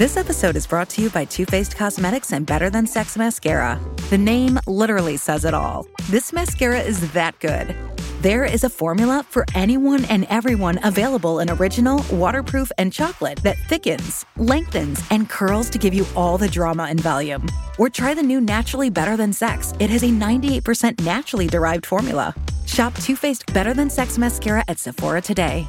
This episode is brought to you by Too Faced Cosmetics and Better Than Sex Mascara. The name literally says it all. This mascara is that good. There is a formula for anyone and everyone available in original, waterproof, and chocolate that thickens, lengthens, and curls to give you all the drama and volume. Or try the new Naturally Better Than Sex. It has a 98% naturally derived formula. Shop Too Faced Better Than Sex Mascara at Sephora today.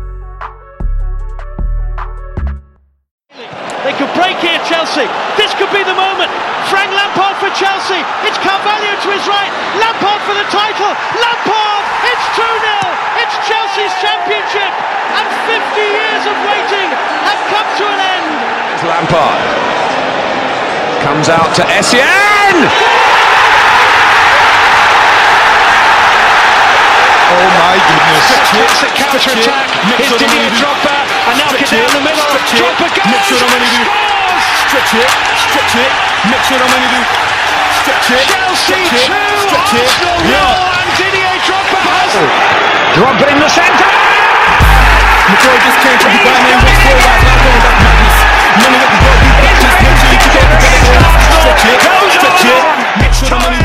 They could break here, Chelsea. This could be the moment. Frank Lampard for Chelsea. It's Carvalho to his right. Lampard for the title. Lampard! It's 2 0. It's Chelsea's championship. And 50 years of waiting have come to an end. It's Lampard. Comes out to Essien! Oh my goodness. Classic counter attack. Here's Didier Drogba. And now get down the middle. Drogba goes. Scores! Stretch it. Stretch it. Make sure I'm do. Stretch it. Chelsea 2, Stretch it. Arsenal 0. Yeah. And Didier Drogba has oh. Drogba in the centre! McCoy just came from the and went four rounds. Now going back madness. Money with the ball. Be back. Sure you keep it. Stretch it. Stretch it. Make sure the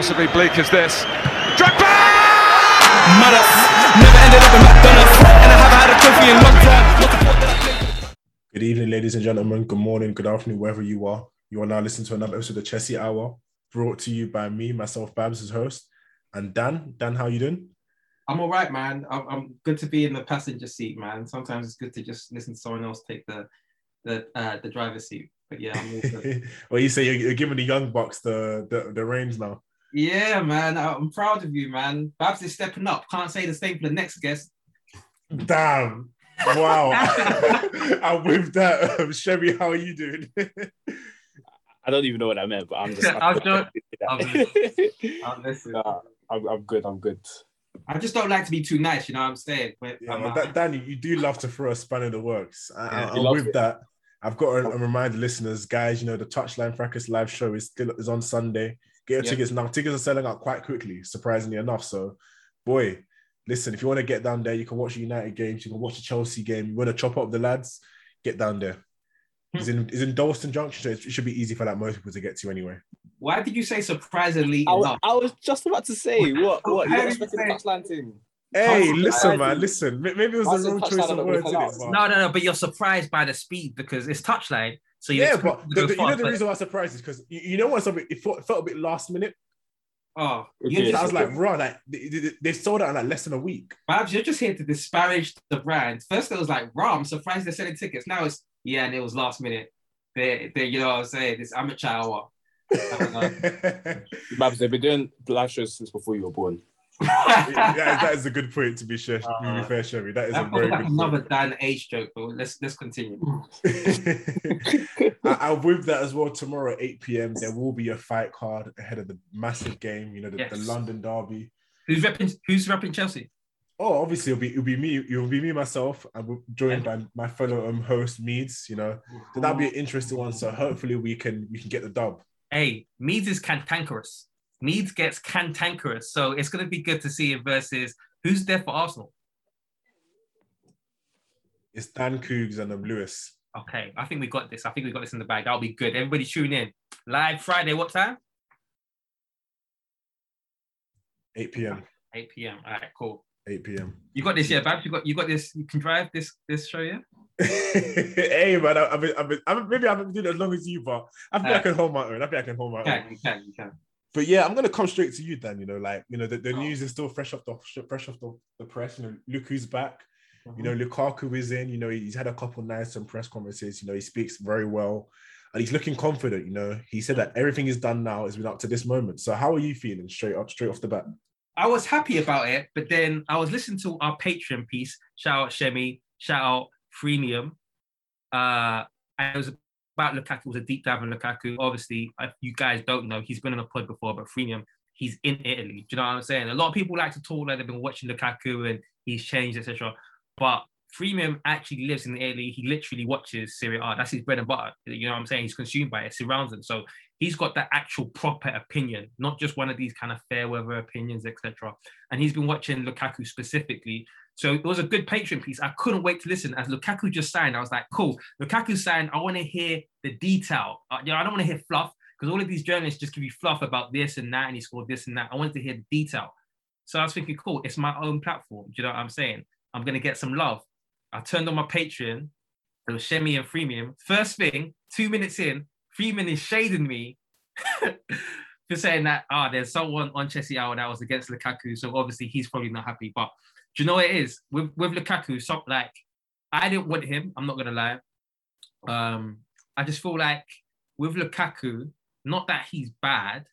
possibly bleak as this. Drogba! Madas. Never ended up in McDonald's. And I haven't had a trophy in long time. Not the fault that I played. Good evening, ladies and gentlemen. Good morning, good afternoon, wherever you are. You are now listening to another episode of Chelsea Hour, brought to you by me, myself, Babs, as host, and Dan. Dan, how you doing? I'm all right, man. I'm, I'm good to be in the passenger seat, man. Sometimes it's good to just listen to someone else take the the uh, the driver's seat. But yeah, I'm all good. well, you say you're, you're giving the young bucks the, the the reins now. Yeah, man. I'm proud of you, man. Babs is stepping up. Can't say the same for the next guest. Damn! Wow! and with that, um, Chevy, how are you doing? I don't even know what I meant, but I'm just. I'm not- I'm- I'm listening. I'm, I'm good. I'm good. I just don't like to be too nice. You know what I'm saying? But Yeah, I'm, well, uh, Danny, you do love to throw a spanner in the works. Uh, Yeah, he and with it. that, I've got to remind the listeners, guys, you know, the Touchline Fracas live show is still is on Sunday. Get your Yeah. tickets now. Tickets are selling out quite quickly, surprisingly enough. So, boy, listen, if you want to get down there, you can watch the United games, you can watch the Chelsea game. You want to chop up the lads, get down there. It's in, it's in Dalston Junction, so it should be easy for like most people to get to anyway. why did you say surprisingly I, was- I was just about to say what what you did you expecting the touchline thing. Hey, listen, man, listen. Maybe it was I the wrong choice of words, know innit? No, no, no. But you're surprised by the speed because it's touchline. So you yeah, but it the, go the- you know the but- reason why I'm surprised is because you, you know when something it felt, it felt a bit last minute. Oh, Okay. you're I was like, raw, like they, they, they sold out in like less than a week. Babs, you're just here to disparage the brand. First, it was like, "Raw, I'm surprised they're selling tickets." Now it's yeah, and it was last minute. They, they, you know what I'm saying? This amateur hour. I don't know. Babs, they've been doing live shows since before you were born. That, that is a good point to be sure. to be Uh, fair, Sherry. That is a very like good point. another Dan H joke, but let's let's continue. I'm with that as well. Tomorrow at 8 p.m. there will be a fight card ahead of the massive game. You know, the, the London Derby. Who's repping? Who's repping Chelsea? Oh, obviously it'll be it'll be me. It'll be me myself. I'm joined by my fellow um, host Meads. You know, so that'll be an interesting one. So hopefully we can we can get the dub. Hey, Meads is cantankerous. Meads gets cantankerous, so it's going to be good to see him versus who's there for Arsenal. It's Dan Coogs and um, Lewis. Okay, I think we got this. I think we got this in the bag. That'll be good. Everybody tune in live Friday. What time? 8 p.m. 8 p.m. All right, cool. 8 p.m. You got this, yeah, Babs. You got you got this. You can drive this this show, yeah. hey man, I- I've been, I've been, I've, maybe I haven't been doing it as long as you, but I think I Uh, can hold my own. I think I can hold my own. can, you can, you can. But yeah, I'm gonna come straight to you Dan. You know, like you know, the, the Oh. news is still fresh off the fresh off the, the press. You know, Lukaku's back. You Mm-hmm. know, Lukaku is in. You know, he's had a couple nice and press conferences. You know, he speaks very well, and he's looking confident. You know, he said that everything is done now. It's been up to this moment. So how are you feeling straight up, straight off the bat? I was happy about it, but then I was listening to our Patreon piece. Shout out Shemi, shout out Freemium. Uh, and it was about Lukaku. Was a deep dive on Lukaku. Obviously, if you guys don't know, he's been on a pod before, but Freemium, he's in Italy. Do you know what I'm saying? A lot of people like to talk like they've been watching Lukaku and he's changed, etc. But Freemium actually lives in Italy. He literally watches Serie A. That's his bread and butter. You know what I'm saying? He's consumed by it, surrounds him. So he's got that actual proper opinion, not just one of these kind of fair weather opinions, etc. And he's been watching Lukaku specifically. So it was a good Patreon piece. I couldn't wait to listen. As Lukaku just signed, I was like, cool. Lukaku signed. I want to hear the detail. Uh, you know, I don't want to hear fluff because all of these journalists just give you fluff about this and that, and he scored this and that. I wanted to hear the detail. So I was thinking, cool, it's my own platform. Do you know what I'm saying? I'm gonna get some love. I turned on my Patreon. It was Shemi and Freemium. First thing, two minutes in, Freeman is shading me for saying that ah, there's someone on Chelsea hour that was against Lukaku, so obviously he's probably not happy. But do you know what it is with with Lukaku? So like, I didn't want him. I'm not gonna lie. Um, I just feel like with Lukaku, not that he's bad.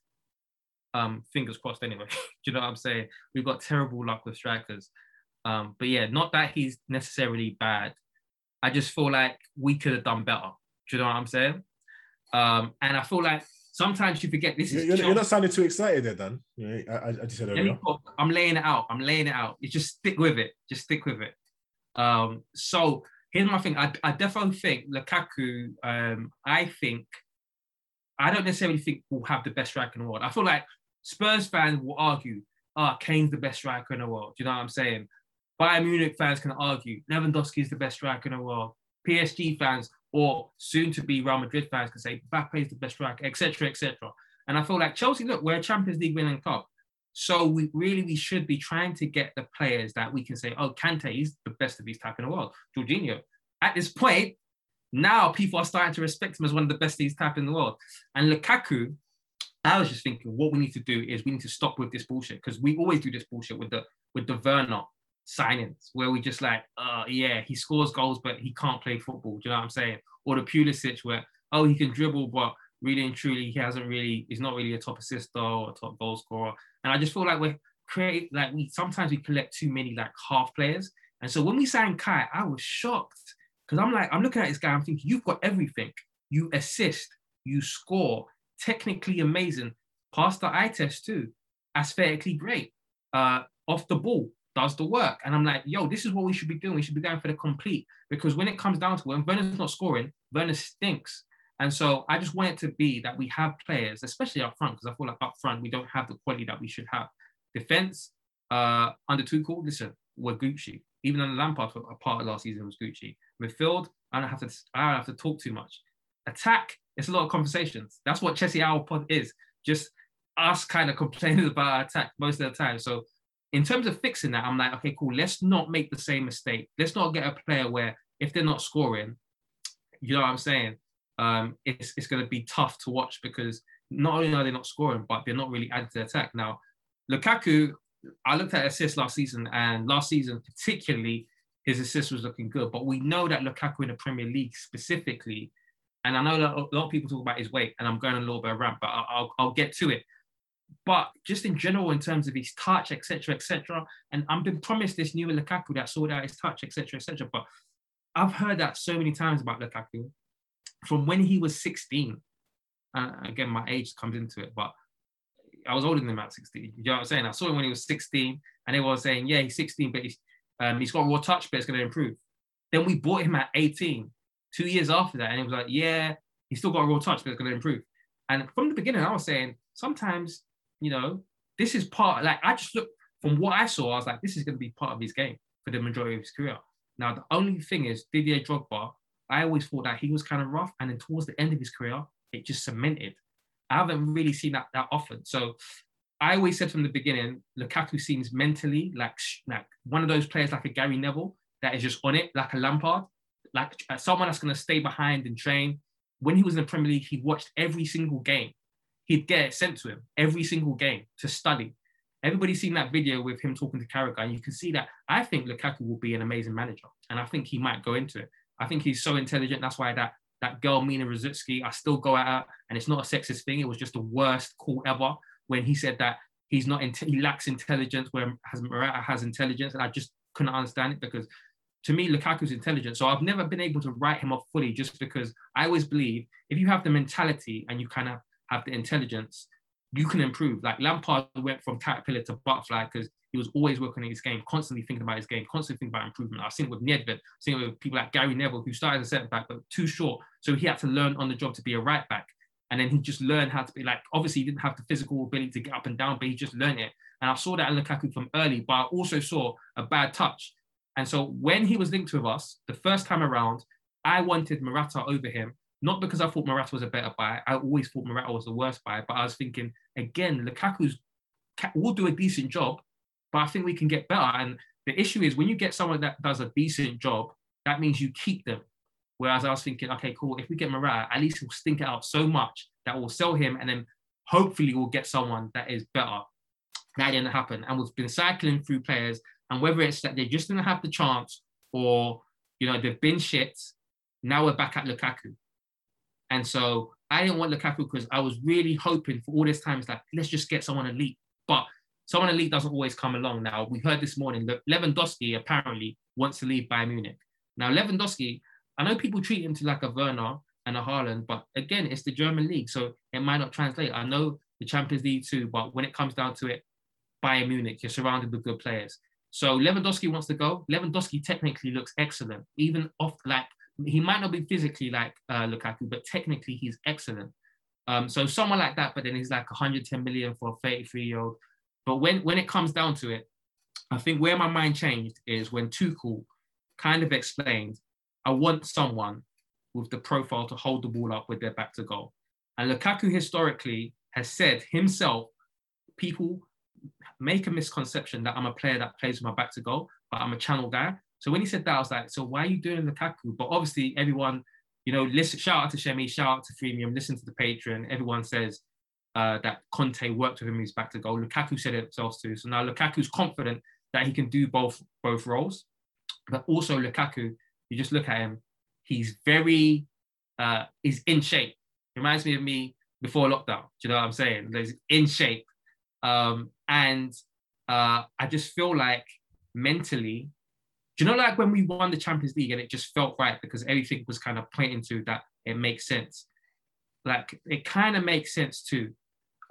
Um, fingers crossed. Anyway, do you know what I'm saying? We've got terrible luck with strikers. Um, but yeah, not that he's necessarily bad. I just feel like we could have done better. Do you know what I'm saying? Um, and I feel like sometimes you forget this You're, is you're, you're not sounding too excited there, Dan. I, I, just said earlier. I'm laying it out. I'm laying it out. You just stick with it. Just stick with it. Um, so here's my thing. I, I definitely think Lukaku. Um, I think I don't necessarily think we'll have the best striker in the world. I feel like Spurs fans will argue, "Ah, Kane's the best striker in the world." Do you know what I'm saying? Bayern Munich fans can argue Lewandowski is the best striker in the world. PSG fans or soon to be Real Madrid fans can say Mbappe is the best striker, etc., etc. And I feel like Chelsea, look, we're a Champions League winning club. So we really we should be trying to get the players that we can say, oh, Kante is the best of his type in the world. Jorginho. At this point, now people are starting to respect him as one of the best of his type in the world. And Lukaku, I was just thinking, what we need to do is we need to stop with this bullshit because we always do this bullshit with the with the Werner signings where we just like, uh, yeah, he scores goals, but he can't play football. Do you know what I'm saying? Or the Pulisic where, oh, he can dribble, but really and truly, he hasn't really, he's not really a top assister or a top goal scorer. And I just feel like we're creating, like we sometimes we collect too many like half players. And so when we signed Kai, I was shocked because I'm like, I'm looking at this guy, I'm thinking, you've got everything. You assist, you score, technically amazing, pass the eye test too, aesthetically great, uh, off the ball, does the work. And I'm like, yo, this is what we should be doing. We should be going for the complete because when it comes down to it, when Werner's not scoring, Werner stinks. And so I just want it to be that we have players, especially up front, because I feel like up front we don't have the quality that we should have. Defense, uh, under Tuchel, listen, we're Gucci. Even the Lampard a part of last season was Gucci. Midfield, I don't have to, I don't have to talk too much. Attack, it's a lot of conversations. That's what Chelsea Hour Pod is. Just us kind of complaining about our attack most of the time. So in terms of fixing that, I'm like, okay, cool. Let's not make the same mistake. Let's not get a player where if they're not scoring, you know what I'm saying? Um, it's it's going to be tough to watch because not only are they not scoring, but they're not really adding to the attack. Now, Lukaku, I looked at assists last season, and last season particularly, his assist was looking good. But we know that Lukaku in the Premier League specifically, and I know a lot of people talk about his weight, and I'm going a little bit rant, but I'll, I'll, I'll get to it. But just in general, in terms of his touch, etc., etc. And I've been promised this new Lukaku that sorted out his touch, etc., etc. But I've heard that so many times about Lukaku from when he was 16. Uh, again, my age comes into it, but I was older than him at 16. You know what I'm saying? I saw him when he was 16, and they were saying, yeah, he's 16, but he's um, he's got raw touch, but it's going to improve. Then we bought him at 18, two years after that, and it was like, yeah, he's still got a raw touch, but it's going to improve. And from the beginning, I was saying sometimes, you know, this is part. Like I just look from what I saw, I was like, this is going to be part of his game for the majority of his career. Now the only thing is Didier Drogba. I always thought that he was kind of rough, and then towards the end of his career, it just cemented. I haven't really seen that that often. So I always said from the beginning, Lukaku seems mentally like like one of those players like a Gary Neville that is just on it, like a Lampard, like uh, someone that's going to stay behind and train. When he was in the Premier League, he watched every single game. He'd get it sent to him every single game to study. Everybody's seen that video with him talking to Carragher, and you can see that. I think Lukaku will be an amazing manager, and I think he might go into it. I think he's so intelligent. That's why that that girl Mina Rzouki, I still go at her, and it's not a sexist thing. It was just the worst call ever when he said that he's not he lacks intelligence where has Morata has intelligence, and I just couldn't understand it because to me Lukaku's intelligent. So I've never been able to write him off fully just because I always believe if you have the mentality and you kind of have the intelligence, you can improve. Like Lampard went from caterpillar to butterfly because he was always working on his game, constantly thinking about his game, constantly thinking about improvement. I've seen it with Nedved, I've seen it with people like Gary Neville, who started as a centre back but too short, so he had to learn on the job to be a right back. And then he just learned how to be like, obviously, he didn't have the physical ability to get up and down, but he just learned it. And I saw that in Lukaku from early, but I also saw a bad touch. And so when he was linked with us the first time around, I wanted Morata over him, not because I thought Morata was a better buy. I always thought Morata was the worst buy, but I was thinking, again, Lukaku's will do a decent job, but I think we can get better. And the issue is when you get someone that does a decent job, that means you keep them. Whereas I was thinking, okay, cool. If we get Morata, at least we'll stink it out so much that we'll sell him, and then hopefully we'll get someone that is better. That didn't happen, and we've been cycling through players, and whether it's that they just didn't have the chance, or you know they've been shit. Now we're back at Lukaku, and so I didn't want Lukaku because I was really hoping for all this time. It's like let's just get someone elite, but someone elite doesn't always come along. Now we heard this morning that Lewandowski apparently wants to leave Bayern Munich. Now Lewandowski, I know people treat him to like a Werner and a Haaland, but again, it's the German league, so it might not translate. I know the Champions League too, but when it comes down to it, Bayern Munich, you're surrounded with good players. So Lewandowski wants to go. Lewandowski technically looks excellent, even off like he might not be physically like uh, Lukaku, but technically he's excellent. Um, so someone like that, but then he's like 110 million for a 33 year old. But when when it comes down to it, I think where my mind changed is when Tuchel kind of explained I want someone with the profile to hold the ball up with their back to goal. And Lukaku historically has said himself, people make a misconception that I'm a player that plays with my back to goal, but I'm a channel guy. So when he said that, I was like, so why are you doing Lukaku? But obviously, everyone, you know, listen, shout out to Shemi, shout out to Freemium, listen to the Patreon. Everyone says uh, that Conte worked with him, he's back to goal. Lukaku said it himself too. So now Lukaku's confident that he can do both both roles. But also Lukaku you just look at him, he's very, uh, he's in shape. Reminds me of me before lockdown. Do you know what I'm saying? He's in shape. Um, and uh, I just feel like mentally, do you know, like when we won the Champions League and it just felt right because everything was kind of pointing to that it makes sense. Like it kind of makes sense too.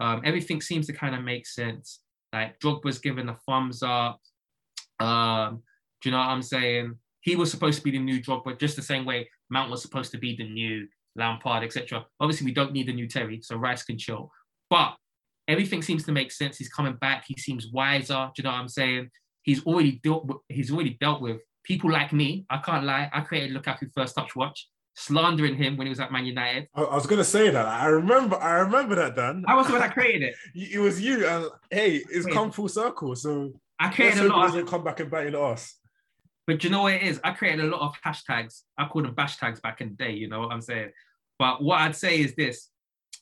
Um, everything seems to kind of make sense. Like Drogba's given a thumbs up. Um, do you know what I'm saying? he was supposed to be the new Drogba, just the same way Mount was supposed to be the new Lampard, etc. Obviously, we don't need the new Terry, so Rice can chill. But everything seems to make sense. He's coming back. He seems wiser. Do you know what I'm saying? He's already dealt. With, he's already dealt with people like me. I can't lie. I created Lukaku first touch watch, slandering him when he was at Man United. I, I was gonna say that. I remember. I remember that, Dan. I was the one that created it. it was you, and hey, it's come full circle. So I created a lot. Of... come back and bite ass. But you know what it is? I created a lot of hashtags. I called them bash tags back in the day, you know what I'm saying? But what I'd say is this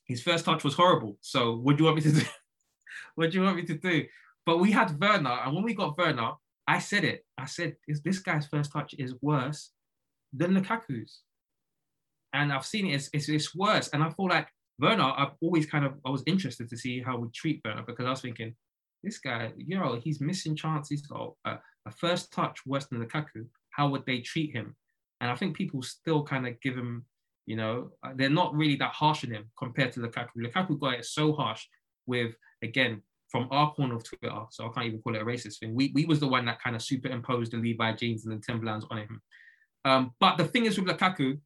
his first touch was horrible. So what do you want me to do? what do you want me to do? But we had Werner, and when we got Werner, I said it. I said, is this guy's first touch is worse than Lukaku's. And I've seen it, it's, it's, it's worse. And I feel like Werner, I've always kind of I was interested to see how we treat Werner because I was thinking, this guy, you know, he's missing chances. Got a, a first touch worse than Lukaku. How would they treat him? And I think people still kind of give him, you know, uh, they're not really that harsh on him compared to Lukaku. Lukaku got it so harsh with again from our corner of Twitter, so I can't even call it a racist thing. We we was the one that kind of superimposed the Levi jeans and the Timberlands on him. Um, but the thing is with Lukaku,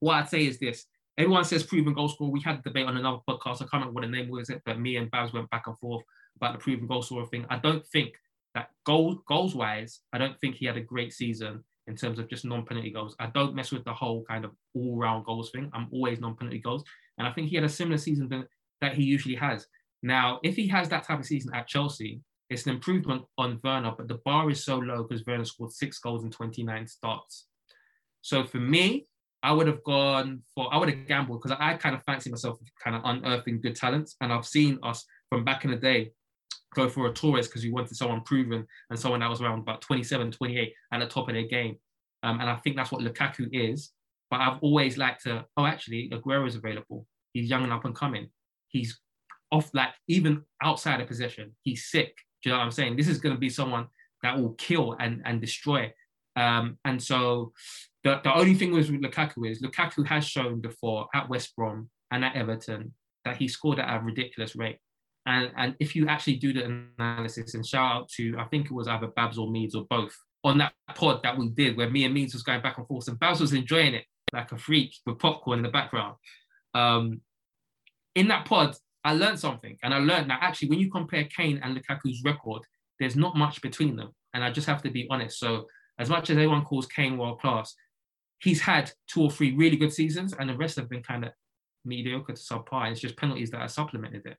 what I'd say is this: everyone says proven goal scorer. We had a debate on another podcast. I can't remember what the name was, it, but me and Babs went back and forth about the proven goal scorer thing. I don't think that goal goals wise, I don't think he had a great season in terms of just non-penalty goals. I don't mess with the whole kind of all-round goals thing. I'm always non-penalty goals, and I think he had a similar season than, that he usually has. Now, if he has that type of season at Chelsea, it's an improvement on Werner, but the bar is so low because Werner scored six goals in 29 starts. So for me, I would have gone for I would have gambled because I, kind of fancy myself kind of unearthing good talents, and I've seen us from back in the day go for a Torres because we wanted someone proven and someone that was around about 27, 28 at the top of their game. Um, and I think that's what Lukaku is. But I've always liked to, oh, actually, Aguero is available. He's young and up and coming. He's off, like, even outside of possession. He's sick. Do you know what I'm saying? This is going to be someone that will kill and, and destroy. Um, and so the, the only thing with Lukaku is Lukaku has shown before at West Brom and at Everton that he scored at a ridiculous rate. And, and if you actually do the analysis and shout out to, I think it was either Babs or Meads or both on that pod that we did where me and Meads was going back and forth and Babs was enjoying it like a freak with popcorn in the background. Um, in that pod, I learned something and I learned that actually when you compare Kane and Lukaku's record, there's not much between them. And I just have to be honest. So as much as everyone calls Kane world class, he's had two or three really good seasons and the rest have been kind of mediocre to subpar. It's just penalties that have supplemented it.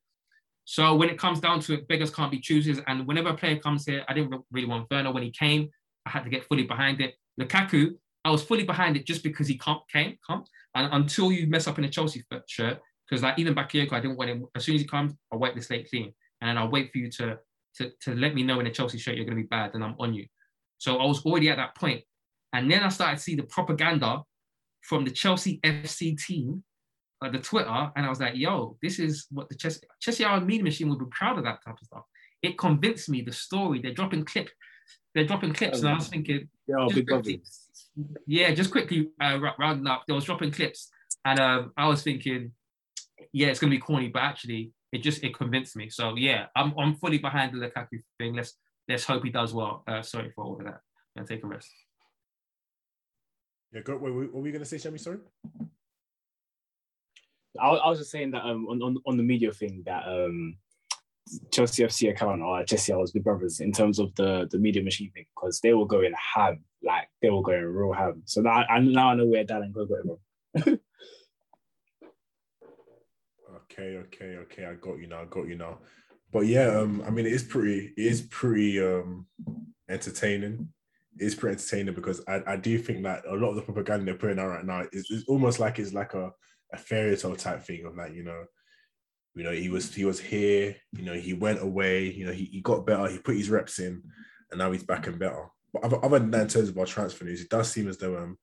So when it comes down to it, beggars can't be choosers. And whenever a player comes here, I didn't really want Werner when he came. I had to get fully behind it. Lukaku, I was fully behind it just because he can't, came, come. And until you mess up in a Chelsea shirt, because like even back Bakayoko, I didn't want him. As soon as he comes, I'll wipe the slate clean, and then I'll wait for you to to to let me know in a Chelsea shirt you're going to be bad, and I'm on you. So I was already at that point, and then I started to see the propaganda from the Chelsea FC team uh, the Twitter, and I was like, yo, this is what the Chelsea, Chelsea Media Machine would be proud of that type of stuff. It convinced me the story. They're dropping clip, they're dropping clips, and I was thinking, Yo, big quickly, yeah, just quickly uh, rounding up. They was dropping clips, and um, I was thinking, yeah, it's gonna be corny, but actually, it just it convinced me. So yeah, I'm I'm fully behind the Lukaku thing. Let's let's hope he does well. Uh, sorry for all of that. And take a rest. Yeah, go. Wait, what were we gonna say, Shami? Sorry. I, I was just saying that um, on, on on the media thing that um, Chelsea FC account or Chelsea was Big Brothers in terms of the the media machine thing because they were going ham, like they were going real ham. So now I now I know where Dan and Go got it from. okay, okay, okay. I got you now. I got you now. But yeah, um, I mean, it is pretty. It is pretty um entertaining. It is pretty entertaining because I, I do think that a lot of the propaganda they're putting out right now is, is almost like it's like a a fairy tale type thing of like you know you know he was he was here you know he went away you know he, he got better he put his reps in and now he's back and better but other, other than that in terms of our transfer news it does seem as though um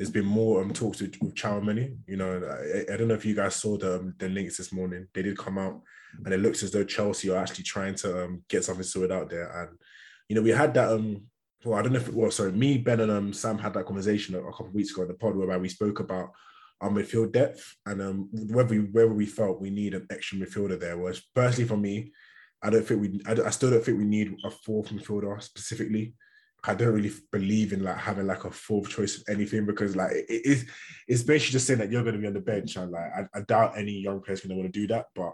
there's been more um talks with, with Tchouameni. You know, I, I, don't know if you guys saw the um, the links this morning. They did come out, and it looks as though Chelsea are actually trying to um, get something sorted out there. And you know, we had that um well, I don't know if it was sorry, me, Ben, and um Sam had that conversation a, couple of weeks ago in the pod where we spoke about our midfield depth and um, whether we, whether we felt we need an extra midfielder there. Was personally for me, I don't think we. I, I, still don't think we need a fourth midfielder specifically. I don't really believe in like having like a fourth choice of anything because like it is it's basically just saying that you're going to be on the bench and like I, I doubt any young players going to want to do that. But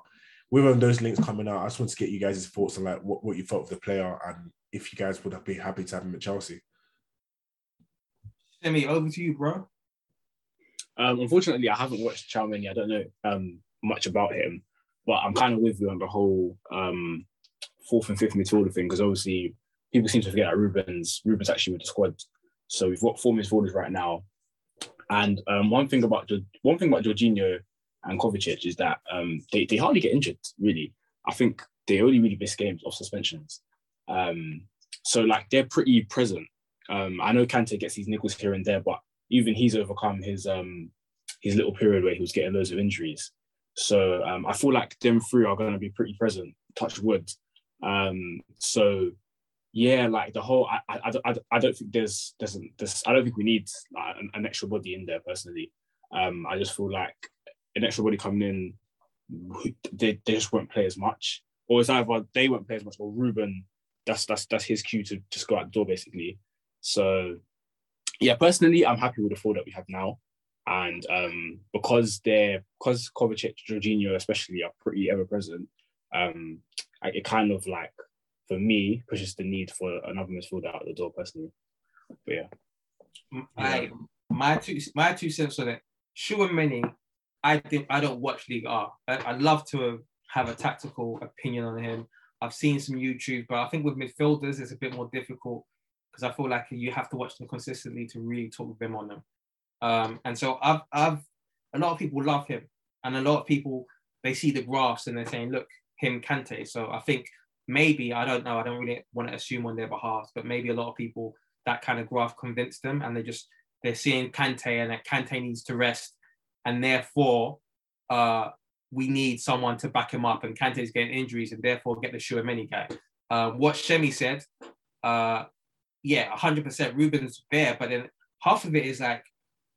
with um, those links coming out, I just want to get you guys' thoughts on like what, what you felt of the player and if you guys would have been happy to have him at Chelsea. Semi, over to you, bro. Um, unfortunately, I haven't watched Tchouameni. I don't know um, much about him, but I'm kind of with you on the whole um, fourth and fifth midfielder thing because obviously people seem to forget that Ruben's Ruben's actually with the squad. So we've got four midfielders right now, and um, one thing about one thing about Jorginho and Kovacic is that um, they they hardly get injured. Really, I think they only really miss games off suspensions. Um, so like they're pretty present. I know Kante gets these nickels here and there, but even he's overcome his um his little period where he was getting loads of injuries. So um, I feel like them three are going to be pretty present. Touch wood. Um, so yeah, like the whole, I, I, I, I don't think there's, there's, there's, I don't think we need like, an, an extra body in there personally. Um, I just feel like an extra body coming in, they, they just won't play as much, or it's either they won't play as much, or Ruben, that's that's that's his cue to just go out the door basically. So, yeah, personally, I'm happy with the four that we have now, and um, because they're because Kovacic, Jorginho especially are pretty ever present, um, it kind of like for me pushes the need for another midfielder out the door personally. But yeah, I my two my two cents on it. Sure, many. I think I don't watch League R. I, I'd love to have a tactical opinion on him. I've seen some YouTube, but I think with midfielders it's a bit more difficult because I feel like you have to watch them consistently to really talk with them on them. Um, and so I've, I've, a lot of people love him, and a lot of people they see the graphs and they're saying, look, him Kante. So I think maybe I don't know. I don't really want to assume on their behalf, but maybe a lot of people that kind of graph convinced them, and they just they're seeing Kante and that Kante needs to rest, and therefore uh, we need someone to back him up, and Kante's getting injuries, and therefore get the Tchouameni guy. Uh, what Shemi said, uh, yeah, 100%. Ruben's there, but then half of it is like,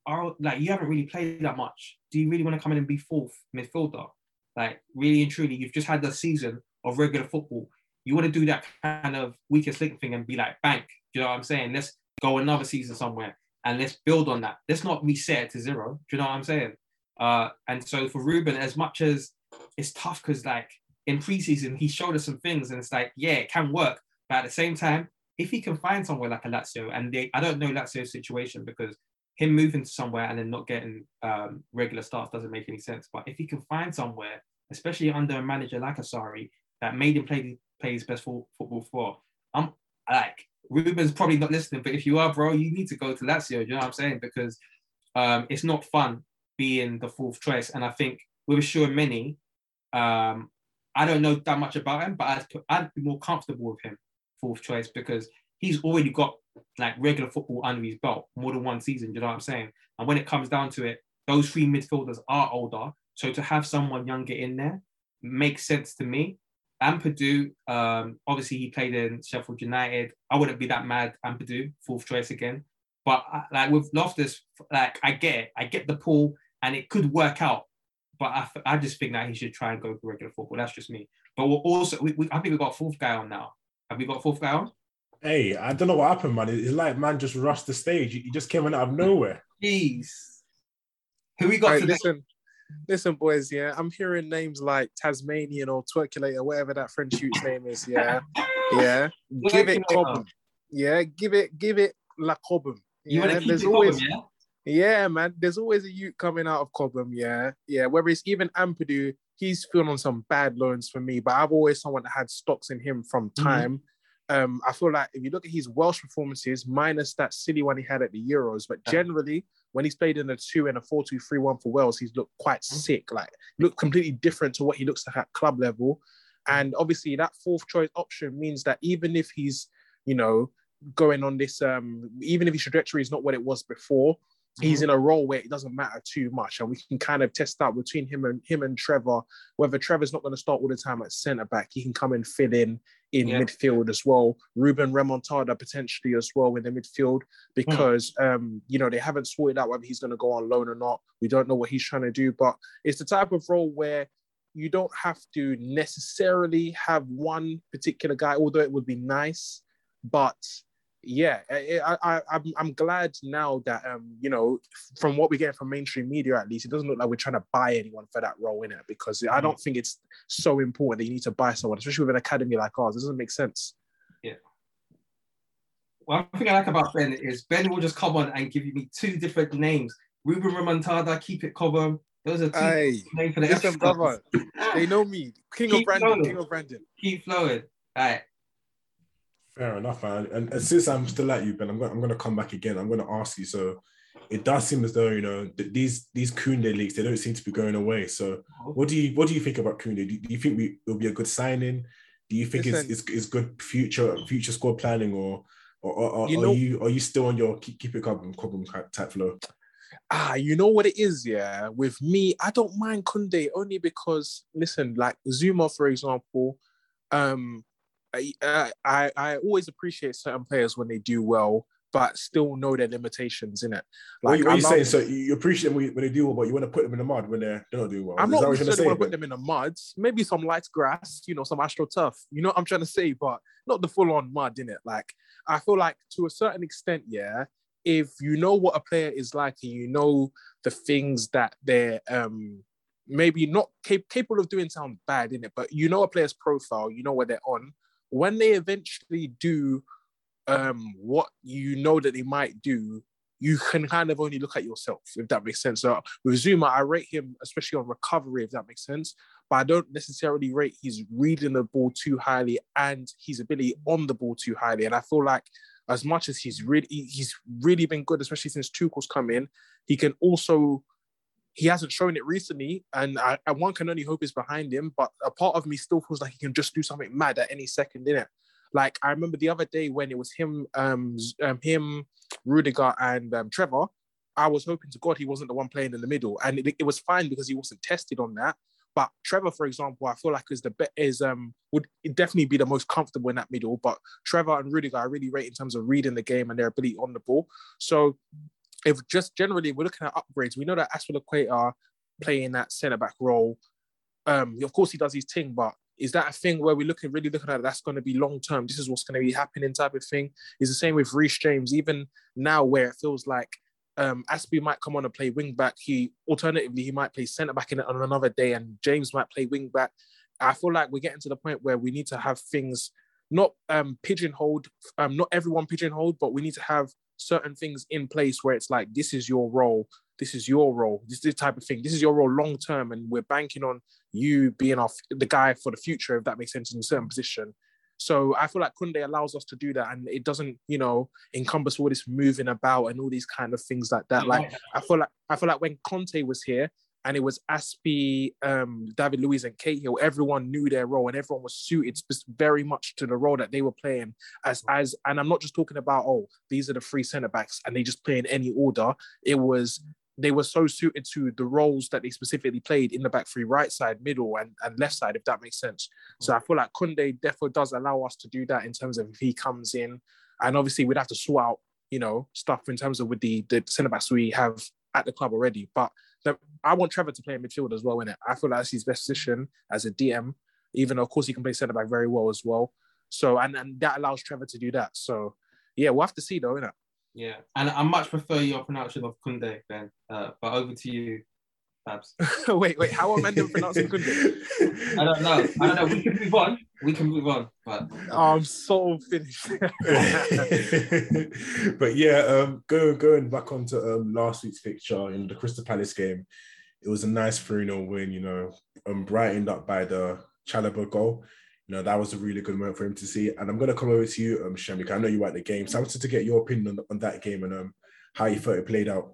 oh, like you haven't really played that much. Do you really want to come in and be fourth midfielder? Like really and truly, you've just had the season of regular football. You want to do that kind of weakest link thing and be like, bank. Do you know what I'm saying? Let's go another season somewhere and let's build on that. Let's not reset it to zero. Do you know what I'm saying? Uh, and so for Ruben, as much as it's tough because like in preseason he showed us some things and it's like yeah it can work, but at the same time if he can find somewhere like a Lazio and they I don't know Lazio's situation because him moving to somewhere and then not getting um, regular starts doesn't make any sense. But if he can find somewhere, especially under a manager like a Sarri that made him play play his best football for, I'm like Ruben's probably not listening, but if you are, bro, you need to go to Lazio. You know what I'm saying? Because um, it's not fun being the fourth choice. And I think with Tchouameni, um, I don't know that much about him, but I'd, I'd be more comfortable with him fourth choice because he's already got like regular football under his belt more than one season. You know what I'm saying? And when it comes down to it, those three midfielders are older. So to have someone younger in there makes sense to me. Ampadu, um, obviously he played in Sheffield United. I wouldn't be that mad. Ampadu, fourth choice again. But uh, like with Loftus, like I get it. I get the pull and it could work out. But I, I just think that he should try and go for regular football. That's just me. But we're also, we, we, I think we've got a fourth guy on now. Have we got a fourth guy on? Hey, I don't know what happened, man. It's like man just rushed the stage. He just came in out of nowhere. Jeez. Who we got right, Listen, listen, boys. Yeah, I'm hearing names like Tasmanian or Twerkulator, whatever that French shoot's name is. Yeah, yeah. give it Cobham. Yeah, give it, give it La Cobham. You want to keep always, Cobham, yeah? Yeah, man. There's always a youth coming out of Cobham. Yeah, yeah. Whether it's even Ampadu, he's feeling on some bad loans for me. But I've always someone that had stocks in him from mm-hmm. time. Mm-hmm. Um, I feel like if you look at his Welsh performances, minus that silly one he had at the Euros, but generally when he's played in a two and a four two three one for Wales, he's looked quite mm-hmm. sick. Like looked completely different to what he looks like at club level. And obviously that fourth choice option means that even if he's, you know, going on this, um, even if his trajectory is not what it was before, he's mm-hmm. in a role where it doesn't matter too much, and we can kind of test out between him and him and Trevor whether Trevor's not going to start all the time at centre back. He can come and fill in in yeah. midfield as well. Ruben Remontada potentially as well in the midfield because mm. um, you know they haven't sorted out whether he's going to go on loan or not. We don't know what he's trying to do, but it's the type of role where you don't have to necessarily have one particular guy, although it would be nice, but yeah, I, I, I'm, I'm glad now that um, you know, from what we get from mainstream media, at least, it doesn't look like we're trying to buy anyone for that role in it because mm-hmm. I don't think it's so important that you need to buy someone, especially with an academy like ours. It doesn't make sense. Yeah. One thing I like about Ben is Ben will just come on and give you me two different names: Ruben Remontada, Keep It Cobham. Those are two hey, names for the listen, brother. they know me, King Keep of Brandon, flowing. King of Brandon. Keep flowing. All right. Fair enough, man. And, and, since I'm still at you, Ben, I'm going, I'm going to come back again. I'm going to ask you. So it does seem as though you know th- these these Kounde leaks they don't seem to be going away. So uh-huh. what do you what do you think about Kounde? Do, do you think we, it'll be a good signing? Do you think Listen, it's, it's, it's good future future squad planning or or, or, or you know, are you are you still on your keep, keep it carbon carbon type flow? ah, you know what it is, yeah. With me, I don't mind Kounde only because listen, like Zouma, for example, um, I, I I always appreciate certain players when they do well, but still know their limitations in it. Like, what are you, saying? So you appreciate them when they do well, but you want to put them in the mud when they're, not doing well. I'm is not necessarily want to put them in the mud. Maybe some light grass, you know, some astroturf. You know what I'm trying to say, but not the full on mud in it. Like I feel like to a certain extent, yeah, if you know what a player is like and you know the things that they're um maybe not cap- capable of doing sound bad in it, but you know a player's profile, you know what they're on. When they eventually do um what you know that they might do, you can kind of only look at yourself, if that makes sense. So with Zouma, I rate him, especially on recovery, if that makes sense. But I don't necessarily rate his reading the ball too highly and his ability on the ball too highly. And I feel like as much as he's really he's really been good, especially since Tuchel's come in, he can also he hasn't shown it recently, and I, one can only hope is behind him. But a part of me still feels like he can just do something mad at any second in it. Like I remember the other day when it was him, um, um him, Rudiger, and um, Trevor. I was hoping to God he wasn't the one playing in the middle, and it, it was fine because he wasn't tested on that. But Trevor, for example, I feel like is the best is um would definitely be the most comfortable in that middle. But Trevor and Rudiger, I really rate in terms of reading the game and their ability on the ball. So if just generally we're looking at upgrades, we know that Azpilicueta playing that centre back role. Um, of course he does his thing, but is that a thing where we're looking really looking at that's going to be long term? This is what's going to be happening type of thing. Is the same with Reece James, even now where it feels like um, Aspie might come on and play wing back. He alternatively he might play centre back in on another day, and James might play wing back. I feel like we're getting to the point where we need to have things not um, pigeonholed, um, not everyone pigeonholed, but we need to have certain things in place where it's like this is your role, this is your role, this is the type of thing, this is your role long term, and we're banking on you being off the guy for the future, if that makes sense, in a certain position. So I feel like Kounde allows us to do that, and it doesn't, you know, encompass all this moving about and all these kind of things like that. Like I feel like I feel like when Conte was here, and it was Aspie, um, David Luiz, and Cahill. Everyone knew their role, and everyone was suited very much to the role that they were playing. As as, and I'm not just talking about oh, these are the three centre backs, and they just play in any order. It was they were so suited to the roles that they specifically played in the back three, right side, middle, and, and left side, if that makes sense. So I feel like Kounde definitely does allow us to do that in terms of if he comes in, and obviously we'd have to sort out, you know, stuff in terms of with the the centre backs we have at the club already. But the, I want Trevor to play in midfield as well, in it. I feel like that's his best position as a DM, even though of course he can play centre back very well as well. So and and that allows Trevor to do that. So yeah, we'll have to see though, innit? Yeah, and I much prefer your pronunciation of Kounde, Ben. Uh, but over to you, Babs. wait, wait, how am I pronouncing Kounde? I don't know. I don't know. We can move on. We can move on. But oh, I'm so finished. but yeah, um, go, going back onto um, last week's fixture in the Crystal Palace game, it was a nice 3 0 win, you know, um, brightened up by the Chalobah goal you know, that was a really good moment for him to see. And I'm going to come over to you, um, Shamik. I know you were at the game. So I wanted to get your opinion on, on that game and um, how you thought it played out.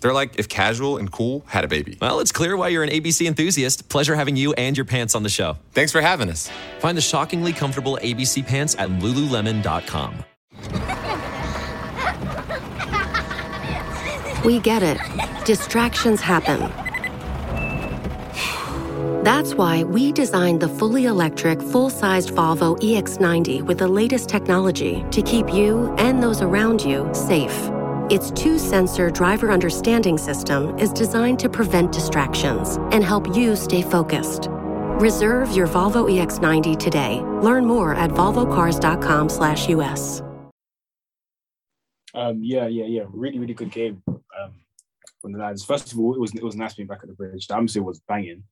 They're like if casual and cool had a baby. Well, it's clear why you're an ABC enthusiast. Pleasure having you and your pants on the show. Thanks for having us. Find the shockingly comfortable ABC pants at lululemon.com. We get it. Distractions happen. That's why we designed the fully electric, full sized Volvo EX90 with the latest technology to keep you and those around you safe. Its two sensor driver understanding system is designed to prevent distractions and help you stay focused. Reserve your Volvo EX90 today. Learn more at volvocars.com/us. Um, yeah, yeah, yeah. Really, really good game um, from the lads. First of all, it was it was nice being back at the bridge. The atmosphere was banging,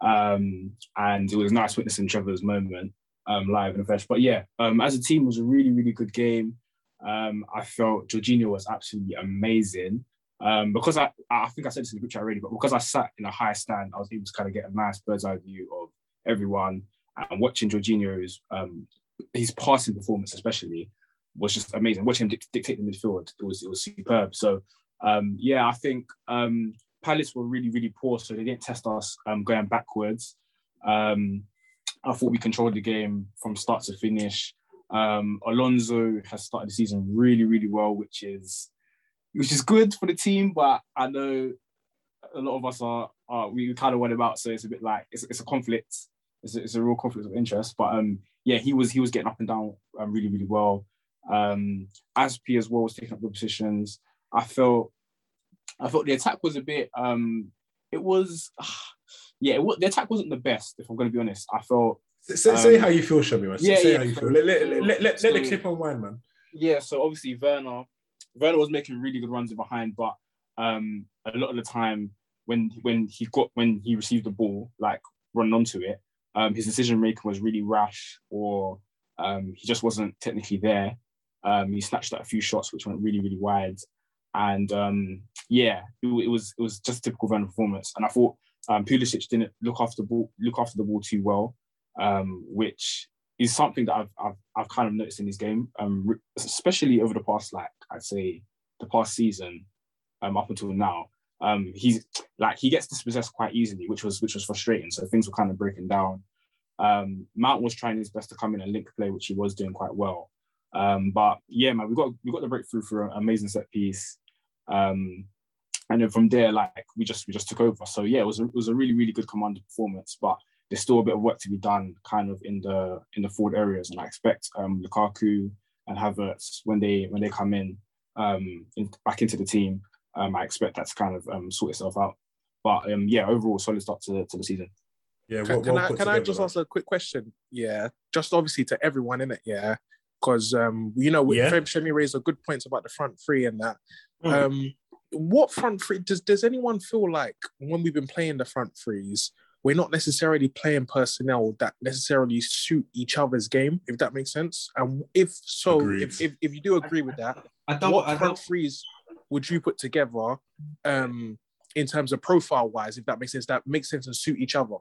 um, and it was nice witnessing Trevor's moment um, live in the flesh. But yeah, um, as a team, it was a really, really good game. Um, I felt Jorginho was absolutely amazing. Um, because I, I think I said this in the group chat already, but because I sat in a high stand, I was able to kind of get a nice bird's eye view of everyone and watching Jorginho's um, his passing performance, especially, was just amazing. Watching him dictate the midfield, it was it was superb. So um, yeah, I think um, Palace were really really poor, so they didn't test us um, going backwards. Um, I thought we controlled the game from start to finish. Um, Alonso has started the season really really well, which is which is good for the team, but I know a lot of us are, are we kind of want about, so it's a bit like it's, it's a conflict. It's a, it's a real conflict of interest. But um, yeah, he was he was getting up and down um, really really well. Um, Aspi as well was taking up the positions. I felt I felt the attack was a bit um, it was yeah it, the attack wasn't the best if I'm going to be honest. I felt Say, say um, how you feel, Shami. Man. Yeah, say yeah, how you so- feel. Let, let, let, let, let, so- the clip unwind, man. Yeah, so obviously Werner, Werner was making really good runs in behind, but um, a lot of the time when when he got when he received the ball, like run onto it, um, his decision making was really rash, or um, he just wasn't technically there. Um, he snatched at a few shots which went really really wide, and um, yeah, it, it was it was just a typical Werner performance. And I thought um, Pulisic didn't look after the ball look after the ball too well, um, which is something that I've, I've I've kind of noticed in this game, um, especially over the past like I'd say the past season, um, up until now. Um, he's like he gets dispossessed quite easily, which was which was frustrating. So things were kind of breaking down. Um, Mount was trying his best to come in and link play, which he was doing quite well. Um, but yeah, man, we got we got the breakthrough for an amazing set piece. Um, and then from there, like we just we just took over. So yeah, it was a, it was a really really good commander performance. But there's still a bit of work to be done, kind of in the in the forward areas. And I expect um, Lukaku and Havertz when they when they come in, um, in back into the team, um, I expect that to kind of um, sort itself out. But um, yeah, overall solid start to, to the season. Yeah, Can, can I can I just ask a quick question? Yeah, just obviously to everyone in it. Yeah, because um, you know, Yeah. Fem Shemi raised a good points about the front three and that. Mm. Um, what front three does does anyone feel like when we've been playing the front threes, we're not necessarily playing personnel that necessarily suit each other's game, if that makes sense? And if so, if, if if you do agree with that, I don't- what I front don't- threes would you put together um in terms of profile wise, if that makes sense, that makes sense and suit each other?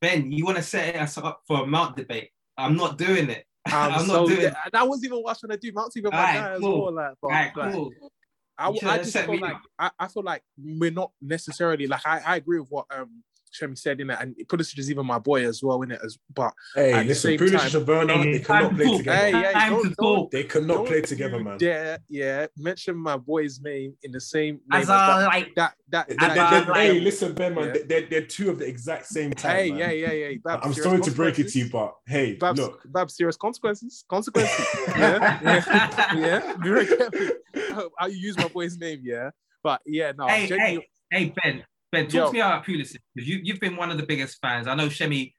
Ben, you want to set us up for a mount debate? I'm not doing it. I'm, I'm so not doing it. that wasn't even what I was trying to do. Mount's even my Alright, guy as cool. well. Like, but, Alright, like, cool. I, I just feel like. I, I feel like we're not necessarily like I, I agree with what um Shemi said in it, and Pulisic is even my boy as well in it as but Hey, at the listen, same Pulisic time- and Werner, they cannot play together. Hey, hey, don't, don't, They cannot don't play together, man. Yeah, yeah, mention my boy's name in the same name As as I that, like- that that, They- that, they- that- they- that- hey, listen, Ben, man, Yeah. they- they're, they're two of the exact same type. Hey, man. yeah, yeah, yeah. Babs, I'm sorry to break it to you, but hey, Babs, look, Babs, serious consequences. Consequences. yeah, yeah, yeah. Be very careful how you use my boy's name. Yeah, but yeah, no. hey, hey, hey, Ben, Ben, talk Yo. to me about Pulisic because you you've been one of the biggest fans. I know Shemi,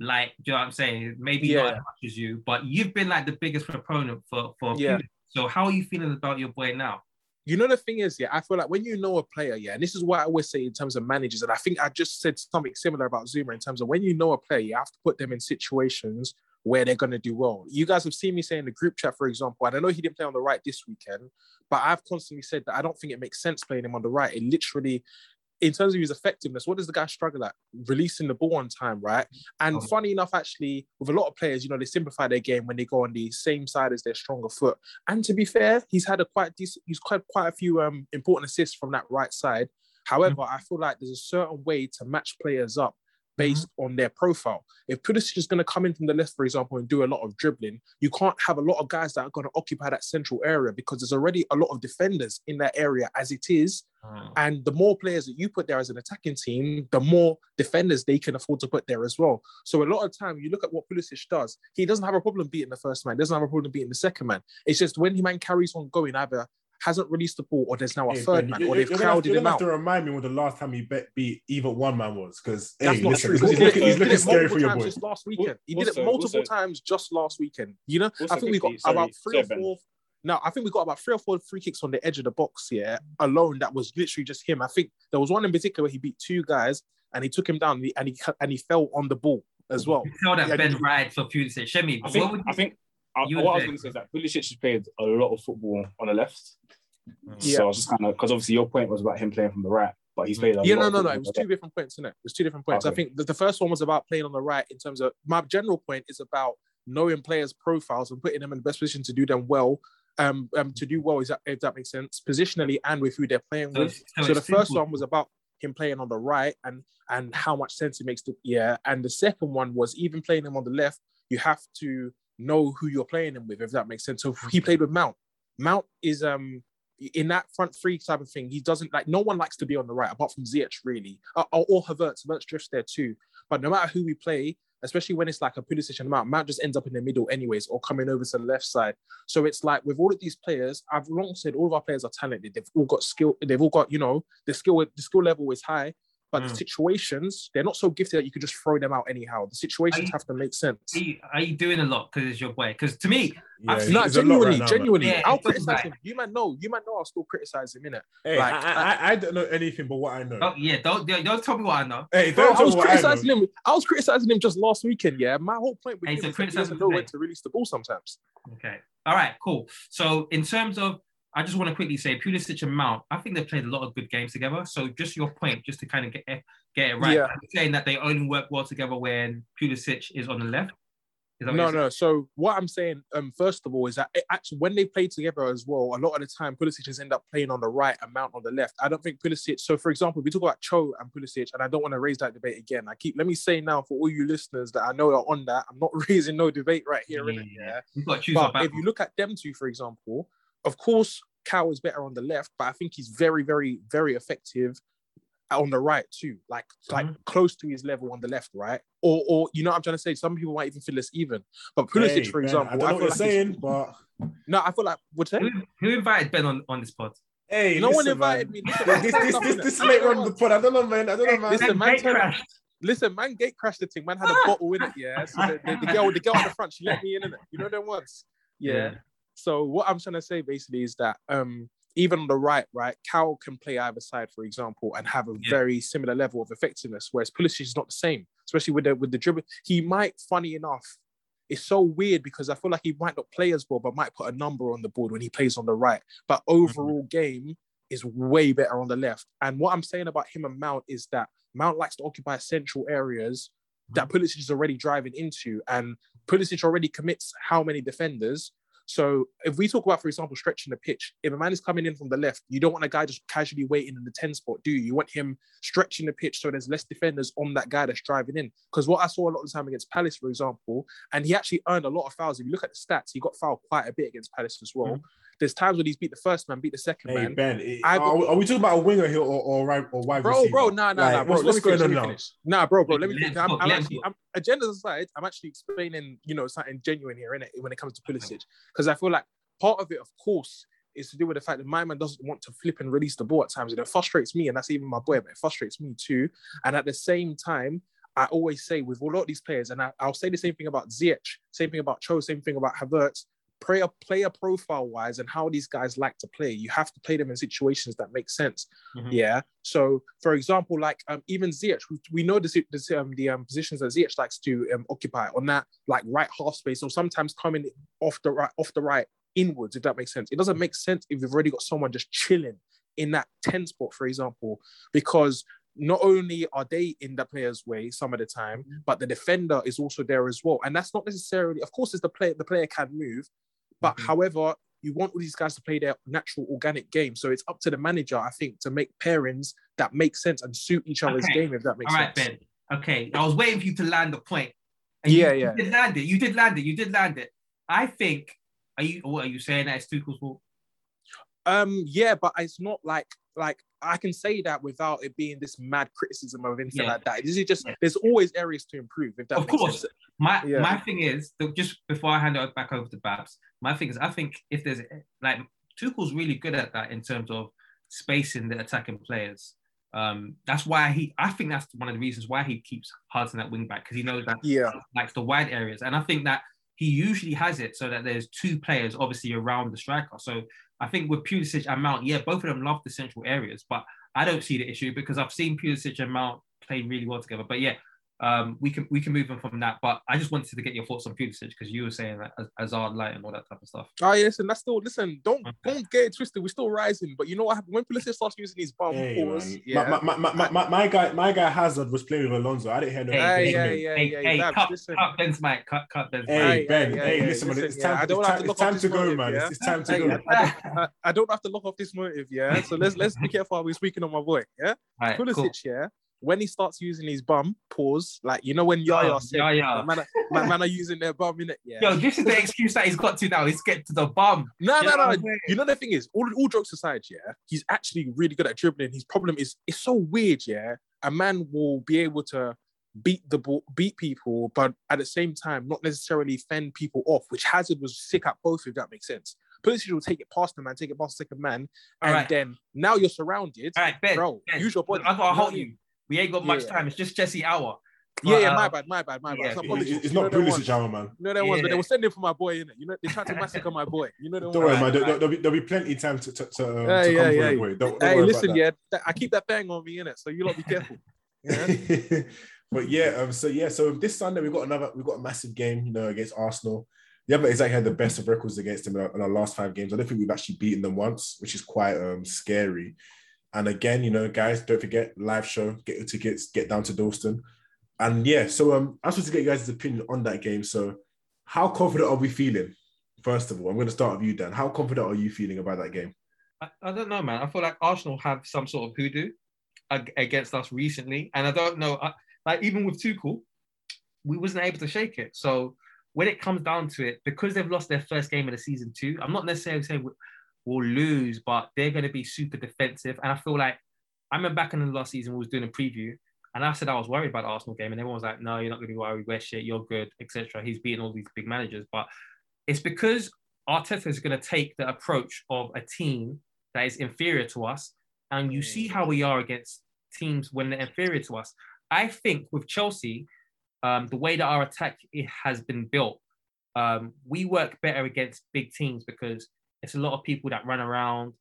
like, do you know what I'm saying? Maybe not as much as you, but you've been like the biggest proponent for for Yeah. Pulisic. So how are you feeling about your boy now? you know the thing is, yeah, I feel like when you know a player, yeah, and this is what I always say in terms of managers, and I think I just said something similar about Zouma in terms of when you know a player, you have to put them in situations where they're gonna do well. You guys have seen me say in the group chat, for example, and I know he didn't play on the right this weekend, but I've constantly said that I don't think it makes sense playing him on the right. It literally in terms of his effectiveness, what does the guy struggle at? Releasing the ball on time, right? And funny enough, actually, with a lot of players, you know, they simplify their game when they go on the same side as their stronger foot. And to be fair, he's had a quite decent, he's quite quite a few um important assists from that right side. However, I feel like there's a certain way to match players up based mm-hmm. on their profile. If Pulisic is going to come in from the left, for example, and do a lot of dribbling, you can't have a lot of guys that are going to occupy that central area because there's already a lot of defenders in that area as it is. Mm. And the more players that you put there as an attacking team, the more defenders they can afford to put there as well. So a lot of time, you look at what Pulisic does. He doesn't have a problem beating the first man. Doesn't have a problem beating the second man. It's just when he man carries on going, either hasn't released the ball or there's now a Hey, third man you- or they've you're gonna have- crowded you're him gonna out. have to remind me when the last time he bet beat even one man was, because That's hey, not true. he's, He he's did it- looking, he's did looking it scary multiple for your times boy. Just last weekend, he did it multiple also- times just last weekend. You know, I think we got sorry, about three or sorry, Ben. four. No, I think we got about three or four free kicks on the edge of the box here alone. That was literally just him. I think there was one in particular where he beat two guys and he took him down and he and he, and he fell on the ball as well. You tell that Yeah, Ben he- ride for Pulisic. Shemi, I think would I think I, you what I was going to say is that Pulisic has played a lot of football on the left. Yeah. So I was just kind of because obviously your point was about him playing from the right, but he's played a Yeah, lot no, no, no. It was two different points, isn't it? It was two different points. I think the, the first one was about playing on the right in terms of my general point is about knowing players' profiles and putting them in the best position to do them well. Um, um to do well is that if that makes sense, positionally and with who they're playing So with. it's- so So, the first simple. one was about him playing on the right and and how much sense it makes to yeah. And the second one was even playing him on the left, you have to know who you're playing him with, if that makes sense. So he played with Mount. Mount is um in that front three type of thing. He doesn't like no one likes to be on the right apart from Ziyech really, uh, or, or Havertz. Havertz drifts there too. But no matter who we play, especially when it's like a Pulisic and Mount, Mount just ends up in the middle anyways, or coming over to the left side. So it's like with all of these players, I've long said all of our players are talented. They've all got skill. They've all got you know the skill. The skill level is high. But the Mm. situations, they're not so gifted that you could just throw them out anyhow. The situations have to make sense. Are you, are you doing a lot because it's your boy? Because to me, I've Yeah, seen- No, He's a genuinely, right now, genuinely. Yeah, I'll criticize matter. him. You might know, you might know. I'll still criticize him in it. Hey, Like, I, I, I don't know anything but what I know. Oh, yeah, don't, don't don't tell me what I know. Hey, Bro, don't I tell was me what I criticizing him. I was criticizing him just last weekend. Yeah, my whole point with Hey, him so is that he doesn't him know when to release the ball sometimes. Okay. All right, cool. So in terms of, I just want to quickly say Pulisic and Mount, I think they've played a lot of good games together. So just your point, just to kind of get it, get it right, Yeah. I'm saying that they only work well together when Pulisic is on the left. Is that what No, no. So what I'm saying, um, first of all, is that it actually when they play together as well, a lot of the time Pulisic has end up playing on the right and Mount on the left. I don't think Pulisic. So for example, we talk about Cho and Pulisic, and I don't want to raise that debate again. I keep let me say now for all you listeners that I know are on that, I'm not raising no debate right here? Yeah. You've got to choose our But if you look at them two, for example, of course, Cal is better on the left, but I think he's very, very, very effective on the right too. Like, like Mm-hmm. close to his level on the left, right? Or, or you know, what I'm trying to say some people might even feel it's even. But Pulisic, Hey, for Ben, example, I don't know what you're like saying, but no, I feel like what's that? Who, who invited Ben on, on this pod? hey, No one invited man. me. Listen, this, this, this, this later on the pod. I don't know, man. I don't know, man. Listen, man, Gate turned- Listen, man, gate crashed the thing. Man had a bottle in it, yeah. So the, the, the girl, the girl at the front, she let me in, innit? You know them ones, yeah. Yeah. So what I'm trying to say basically is that um even on the right, right, Cal can play either side, for example, and have a Yeah. very similar level of effectiveness, whereas Pulisic is not the same, especially with the with the dribble. He might, funny enough, it's so weird because I feel like he might not play as well, but might put a number on the board when he plays on the right. But overall game is way better on the left. And what I'm saying about him and Mount is that Mount likes to occupy central areas that Pulisic is already driving into, and Pulisic already commits how many defenders. So if we talk about, for example, stretching the pitch, if a man is coming in from the left, you don't want a guy just casually waiting in the 10 spot, do you? You want him stretching the pitch so there's less defenders on that guy that's driving in. Because what I saw a lot of the time against Palace, for example, and he actually earned a lot of fouls. If you look at the stats, he got fouled quite a bit against Palace as well. Mm. There's times when he's beat the first man, beat the second Hey, man. Ben, it- I are, we- are we talking about a winger here or or, right, or wide Bro, receiver? bro, nah, nah, Like, nah, bro. What's, let what's me going finish, on now? Nah, bro, bro. Let me. Let him finish. I'm, cook, I'm let him actually, cook. I'm, agendas aside, I'm actually explaining, you know, something genuine here, innit, when it comes to Pulisic, because I feel like part of it, of course, is to do with the fact that my man doesn't want to flip and release the ball at times, and it frustrates me, and that's even my boy, but it frustrates me too. And at the same time, I always say with a lot of these players, and I, I'll say the same thing about Ziyech, same thing about Cho, same thing about Havertz. Player, player profile wise, and how these guys like to play, you have to play them in situations that make sense. Mhm. Yeah. So, for example, like um, even Ziyech, we, we know the the, um, the um, positions that Ziyech likes to um, occupy on that like right half space, or sometimes coming off the right off the right inwards, if that makes sense. It doesn't make sense if you've already got someone just chilling in that 10 spot, for example, because not only are they in the player's way some of the time, but the defender is also there as well. And that's not necessarily, of course, it's the player, the player can move, but however, you want all these guys to play their natural organic game. So it's up to the manager, I think, to make pairings that make sense and suit each other's Okay. game, if that makes All right, sense. Ben. Okay, I was waiting for you to land the point. And you- Yeah, you, yeah. did land it. You did land it. You did land it. I think. Are you? What are you saying? That it's Tuchel's fault? Um, yeah, but it's not like like I can say that without it being this mad criticism of anything Yeah. like that. This is just there's always areas to improve. If that Of course. sense. My Yeah. my thing is just before I hand it back over to Babs. My thing is I think if there's like Tuchel's really good at that in terms of spacing the attacking players. Um, that's why he. I think that's one of the reasons why he keeps Hudson at wing back because he knows that Yeah. likes the wide areas, and I think that he usually has it so that there's two players obviously around the striker. So I think with Pulisic and Mount, yeah, both of them love the central areas, but I don't see the issue because I've seen Pulisic and Mount play really well together. But yeah, um, we can we can move on from that. But I just wanted to get your thoughts on Pulisic because you were saying that as Hazard light and all that type of stuff. Oh yeah, listen, that's still listen. Don't don't get it twisted. We're still rising, but you know what happened when Pulisic starts using his bum Hey, pause. Yeah, my, my, my, my, my, my guy, my guy Hazard was playing with Alonso. I didn't hear no. Hey, yeah, hey, yeah, hey, yeah, hey, Babs, cut, listen. cut Ben's mic, cut, cut Ben's Hey. Ben, yeah, hey, yeah, listen, man, it's yeah, time, I don't it's have time, to it's time to go, motive, man. yeah? It's, it's time to Hey, go. I, I don't, I, I don't have to lock off this motive, yeah. So let's let's be careful how we're speaking on my boy, yeah. Alright, Pulisic, cool. yeah. When he starts using his bum pause, like you know when Yaya Oh, said, Yaya. Man, are- man, man are using their bum in it, yeah. Yo, this is the excuse that he's got to now. He's get to the bum. No, You no, no. what I'm saying? You know the thing is, all, all jokes aside, yeah, he's actually really good at dribbling. His problem is it's so weird, yeah. A man will be able to beat the ball, beat people, but at the same time, not necessarily fend people off, which Hazard was sick at both, if that makes sense. Pulisic will take it past the man, take it past the second man, and Alright. then now you're surrounded. All right, Ben. bro, Ben, use your body. I You know gotta hold you. We ain't got much Yeah. time. It's just Jesse Hour. Yeah, But, yeah, uh, my bad, my bad, my bad. yeah, It's not it- politics. It's You know not Pulisic. Hour, man. You know that ones, but they were sending for my boy, innit? You know, they tried to massacre my boy. You know the Don't worry, ones. man. There, Alright. will be, there'll be plenty of time to, to, to, um, Yeah, to yeah, come for yeah. the boy. Don't, don't Hey, worry listen, about that. yeah, I keep that bang on me in it, so you lot be careful. Yeah. but yeah, um, so yeah, so this Sunday we got another, we got a massive game, you know, against Arsenal. We haven't exactly had the best of records against them in our, in our last five games. I don't think we've actually beaten them once, which is quite um scary. And again, you know, guys, don't forget live show, get your tickets, get down to Dalston. And yeah, so um, I'm supposed to get you guys' opinion on that game. So, how confident are we feeling? First of all, I'm going to start with you, Dan. How confident are you feeling about that game? I, I don't know, man. I feel like Arsenal have some sort of hoodoo against us recently, and I don't know. I, like even with Tuchel, we wasn't able to shake it. So when it comes down to it, because they've lost their first game of the season too, I'm not necessarily saying we'll lose, but they're going to be super defensive. And I feel like I remember back in the last season we was doing a preview, and I said I was worried about the Arsenal game, and everyone was like, "No, you're not going to be worried. We're shit. You're good, etc." He's beating all these big managers, but it's because Arteta is going to take the approach of a team that is inferior to us, and you see how we are against teams when they're inferior to us. I think with Chelsea, um, the way that our attack has been built, um, we work better against big teams because it's a lot of people that run around,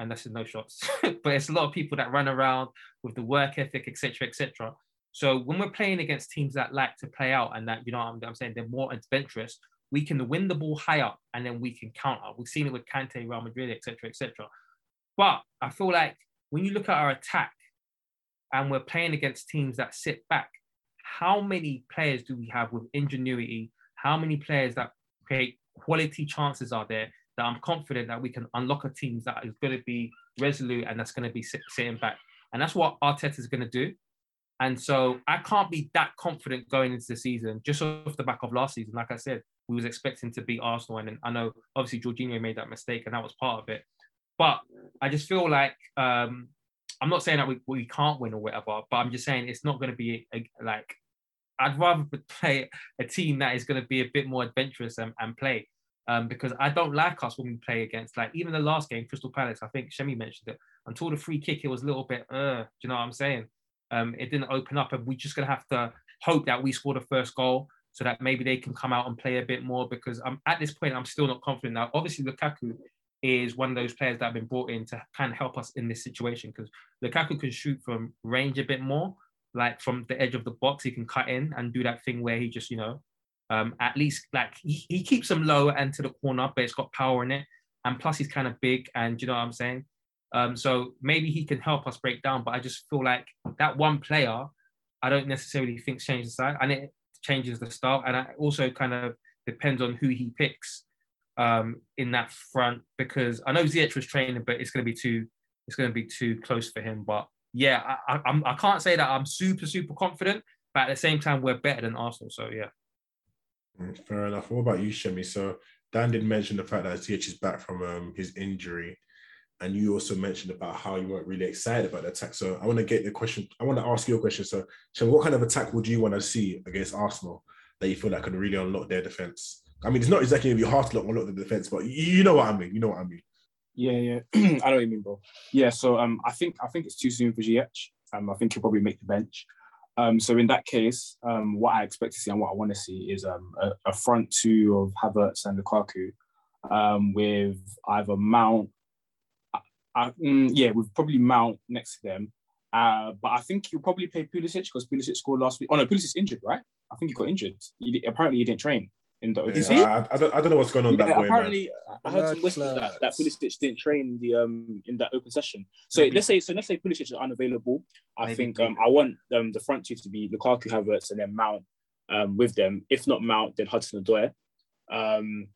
and that's no shots, but it's a lot of people that run around with the work ethic, etc., etc. So when we're playing against teams that like to play out and that you know what I'm, I'm saying they're more adventurous, we can win the ball high up and then we can counter. We've seen it with Kante, Real Madrid, etc., etc. But I feel like when you look at our attack and we're playing against teams that sit back, how many players do we have with ingenuity? How many players that create quality chances are there that I'm confident that we can unlock a team that is going to be resolute and that's going to be sit, sitting back. And that's what Arteta is going to do. And so I can't be that confident going into the season just off the back of last season. Like I said, we was expecting to beat Arsenal, and I know obviously Jorginho made that mistake, and that was part of it. But I just feel like um, I'm not saying that we, we can't win or whatever, but I'm just saying it's not going to be a, like I'd rather play a team that is going to be a bit more adventurous and, and play. Um, because I don't like us when we play against like even the last game, Crystal Palace. I think Shemi mentioned it. Until the free kick, it was a little bit. Uh, do you know what I'm saying? Um, it didn't open up, and we're just gonna have to hope that we score the first goal so that maybe they can come out and play a bit more. Because I'm at this point, I'm still not confident. Now, obviously, Lukaku is one of those players that have been brought in to kind of help us in this situation because Lukaku can shoot from range a bit more, like from the edge of the box. He can cut in and do that thing where he just, you know, um, at least like he, he keeps them low and to the corner, but it's got power in it. And plus, he's kind of big, and you know what I'm saying. Um, so maybe he can help us break down. But I just feel like that one player, I don't necessarily think changes the side, and it changes the style. And it also kind of depends on who he picks um, in that front because I know Ziyech was training, but it's going to be too it's going to be too close for him. But yeah, I, I, I can't say that I'm super super confident, but at the same time we're better than Arsenal. So yeah. Mm, Fair enough. What about you, Shemi? So Dan did mention the fact that Ziyech is back from um, his injury, and you also mentioned about how you weren't really excited about the attack. So I want to get the question. I want to ask you a question. So, Shemi, what kind of attack would you want to see against Arsenal that you feel that could really unlock their defense? I mean, it's not exactly going to be hard to unlock the defense, but you, know what I mean. You know what I mean. Yeah, yeah, I know what you mean, bro. Yeah, so um, I think I think it's too soon for Ziyech. Um, I think he'll probably make the bench. Um, so in that case, um, what I expect to see and what I want to see is um, a, a front two of Havertz and Lukaku, um, with either Mount, I, I, mm, yeah, with probably Mount next to them, Uh, but I think you'll probably play Pulisic because Pulisic scored last week. Oh no, Pulisic's injured, right? I think he got injured. He, apparently, he didn't train in the. Is he? I, I, don't, I don't know what's going on. Yeah, that apparently, way, I heard some whispers that, that Pulisic didn't train in the um in that open session. So Maybe. let's say so let's say Pulisic is unavailable. I Maybe. think um I want um the front two to be Lukaku, Havertz, and then Mount um with them. If not Mount, then Hudson-Odoi. Um,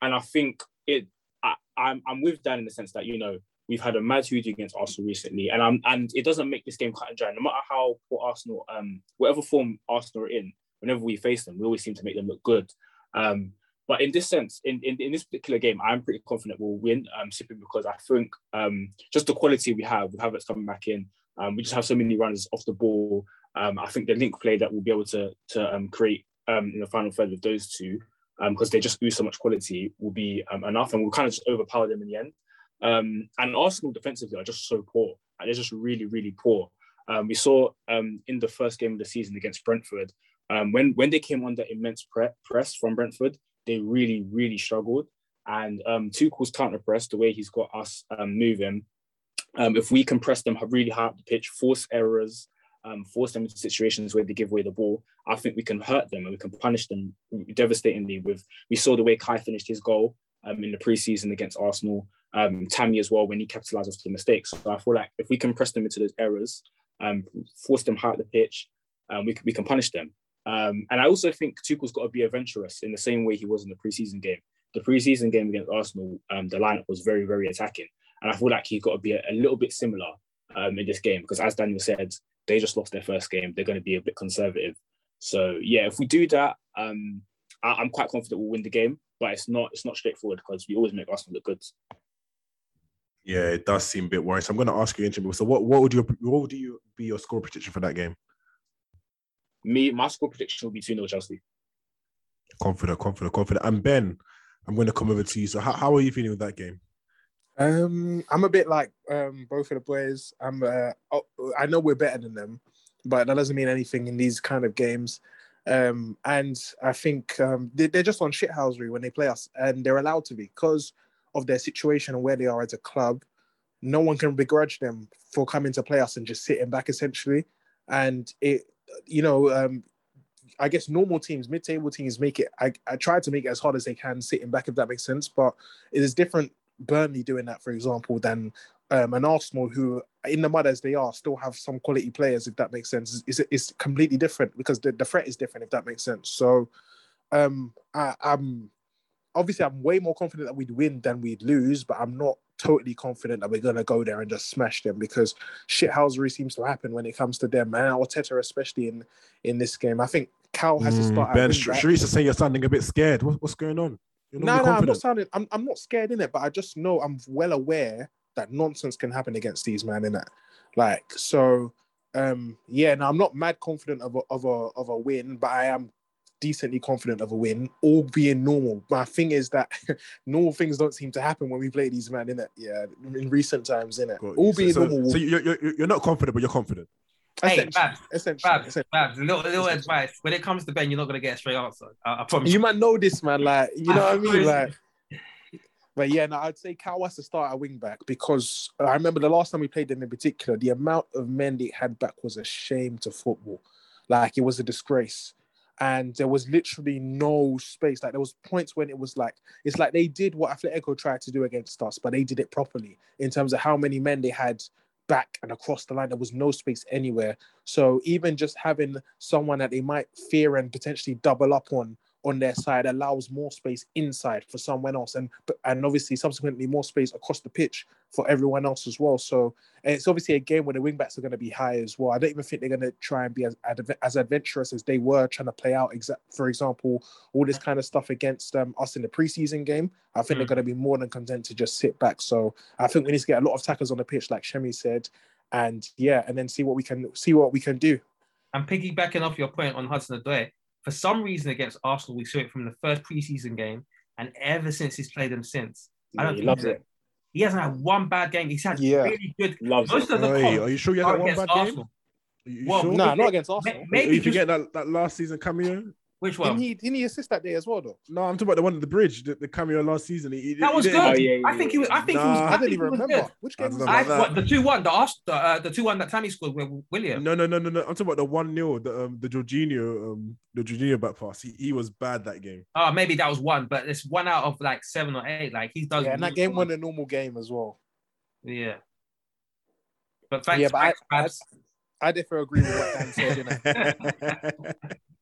and I think it. I, I'm I'm with Dan in the sense that you know We've had a mad huge against Arsenal recently, and um, and it doesn't make this game cut and dry. No matter how poor Arsenal, um, whatever form Arsenal are in, whenever we face them, we always seem to make them look good. Um, but in this sense, in, in, in this particular game, I'm pretty confident we'll win, um, simply because I think um, just the quality we have, we have it coming back in. Um, we just have so many runners off the ball. Um, I think the link play that we'll be able to to um, create um, in the final third with those two, because they just lose so much quality, will be enough, and we'll kind of just overpower them in the end. Um, and Arsenal defensively are just so poor. They're just really, really poor. Um, we saw um, in the first game of the season against Brentford, um, when when they came under immense pre- press from Brentford, they really, really struggled. And um, Tuchel's counter press, the way he's got us um, moving, um, if we can press them really hard up the pitch, force errors, um, force them into situations where they give away the ball, I think we can hurt them and we can punish them devastatingly. With we saw the way Kai finished his goal um, in the preseason against Arsenal um, Tammy as well when he capitalized off the mistakes. So I feel like if we can press them into those errors, um, force them hard the pitch, um, we, we can punish them. Um, and I also think Tuchel's got to be adventurous in the same way he was in the preseason game. The preseason game against Arsenal, um, the lineup was very, very attacking. And I feel like he's got to be a, a little bit similar um, in this game because, as Daniel said, they just lost their first game. They're going to be a bit conservative. So yeah, if we do that, um, I, am quite confident we'll win the game. But it's not it's not straightforward because we always make Arsenal look good. Yeah, it does seem a bit worrying. So I'm going to ask you, Inchim. So what, what would your what would you be your score prediction for that game? Me, my score prediction will be 2 0 Chelsea. Confident, confident, confident. And Ben, I'm going to come over to you. So how, how are you feeling with that game? Um, I'm a bit like um, both of the boys. I'm. Uh, oh, I know we're better than them, but that doesn't mean anything in these kind of games. Um, and I think um, they, are just on shithousery when they play us, and they're allowed to be because of their situation and where they are as a club, no one can begrudge them for coming to play us and just sitting back essentially. And it, you know, um, I guess normal teams, mid-table teams, make it. I, I try to make it as hard as they can, sitting back, if that makes sense. But it is different. Burnley doing that, for example, than um, an Arsenal who, in the mud as they are, still have some quality players. If that makes sense, it's, it's completely different because the, the threat is different. If that makes sense. So, um, I, I'm obviously I'm way more confident that we'd win than we'd lose, but I'm not totally confident that we're gonna go there and just smash them because shithousery seems to happen when it comes to them and Arteta especially in in this game. I think Cal has mm, to start. Ben, Sharice is saying you're sounding a bit scared. What, what's going on? No, no, I'm not sounding. I'm, I'm not scared in it, but I just know I'm well aware that nonsense can happen against these men in it. Like so, um, yeah. Now I'm not mad confident of a, of a of a win, but I am decently confident of a win, all being normal. My thing is that normal things don't seem to happen when we play these men, in it. Yeah, in recent times, in it. All being so, normal. So you're, you're, you're not confident, but you're confident. Hey, Babs, essentially, Babs, essentially. Babs, a little, little advice. When it comes to Ben, you're not gonna get a straight answer. I, I promise. You might know this, man. Like, you know what I mean? Like, but yeah, no, I'd say Cal has to start at wing back because I remember the last time we played them in particular, the amount of men they had back was a shame to football. Like, it was a disgrace and there was literally no space. Like there was points when it was like it's like they did what Atletico tried to do against us, but they did it properly in terms of how many men they had back and across the line. There was no space anywhere. So even just having someone that they might fear and potentially double up on on their side allows more space inside for someone else and and obviously subsequently more space across the pitch for everyone else as well. So it's obviously a game where the wing backs are going to be high as well. I don't even think they're going to try and be as, as adventurous as they were trying to play out exa- for example all this kind of stuff against um, us in the preseason game. I think mm. they're going to be more than content to just sit back. So i think we need to get a lot of tackles on the pitch like shemi said and yeah and then see what we can see what we can do. And piggybacking off your point on Hudson-Odoi, for some reason against Arsenal, we saw it from the first preseason game, and ever since he's played them since. Yeah, I don't he think it. He hasn't had one bad game. He's had yeah. really good. Loves Most it. of the hey, are you sure you had one bad Arsenal. game? well, sure? No, nah, not against Arsenal. Maybe you forget that, that last season cameo. Which Didn't he? Didn't he assist that day as well, though? No, I'm talking about the one at the bridge, the, the cameo last season. He, he, That he was didn't- good. I think he was. I think he was. Nah, I, think he was good. Which game was I, that? what, the two one, the Ars- the, uh, the two one that Tammy scored with Willian. No, no, no, no, no. I'm talking about the one 0 the um the Jorginho um the Jorginho back pass. He, he was bad that game. Oh, maybe that was one, but it's one out of like seven or eight. Like he's done. Yeah, and that game wasn't a normal game as well. Yeah. But thanks, yeah, but I, thanks, I, Babs. I definitely agree with what Dan said. innit?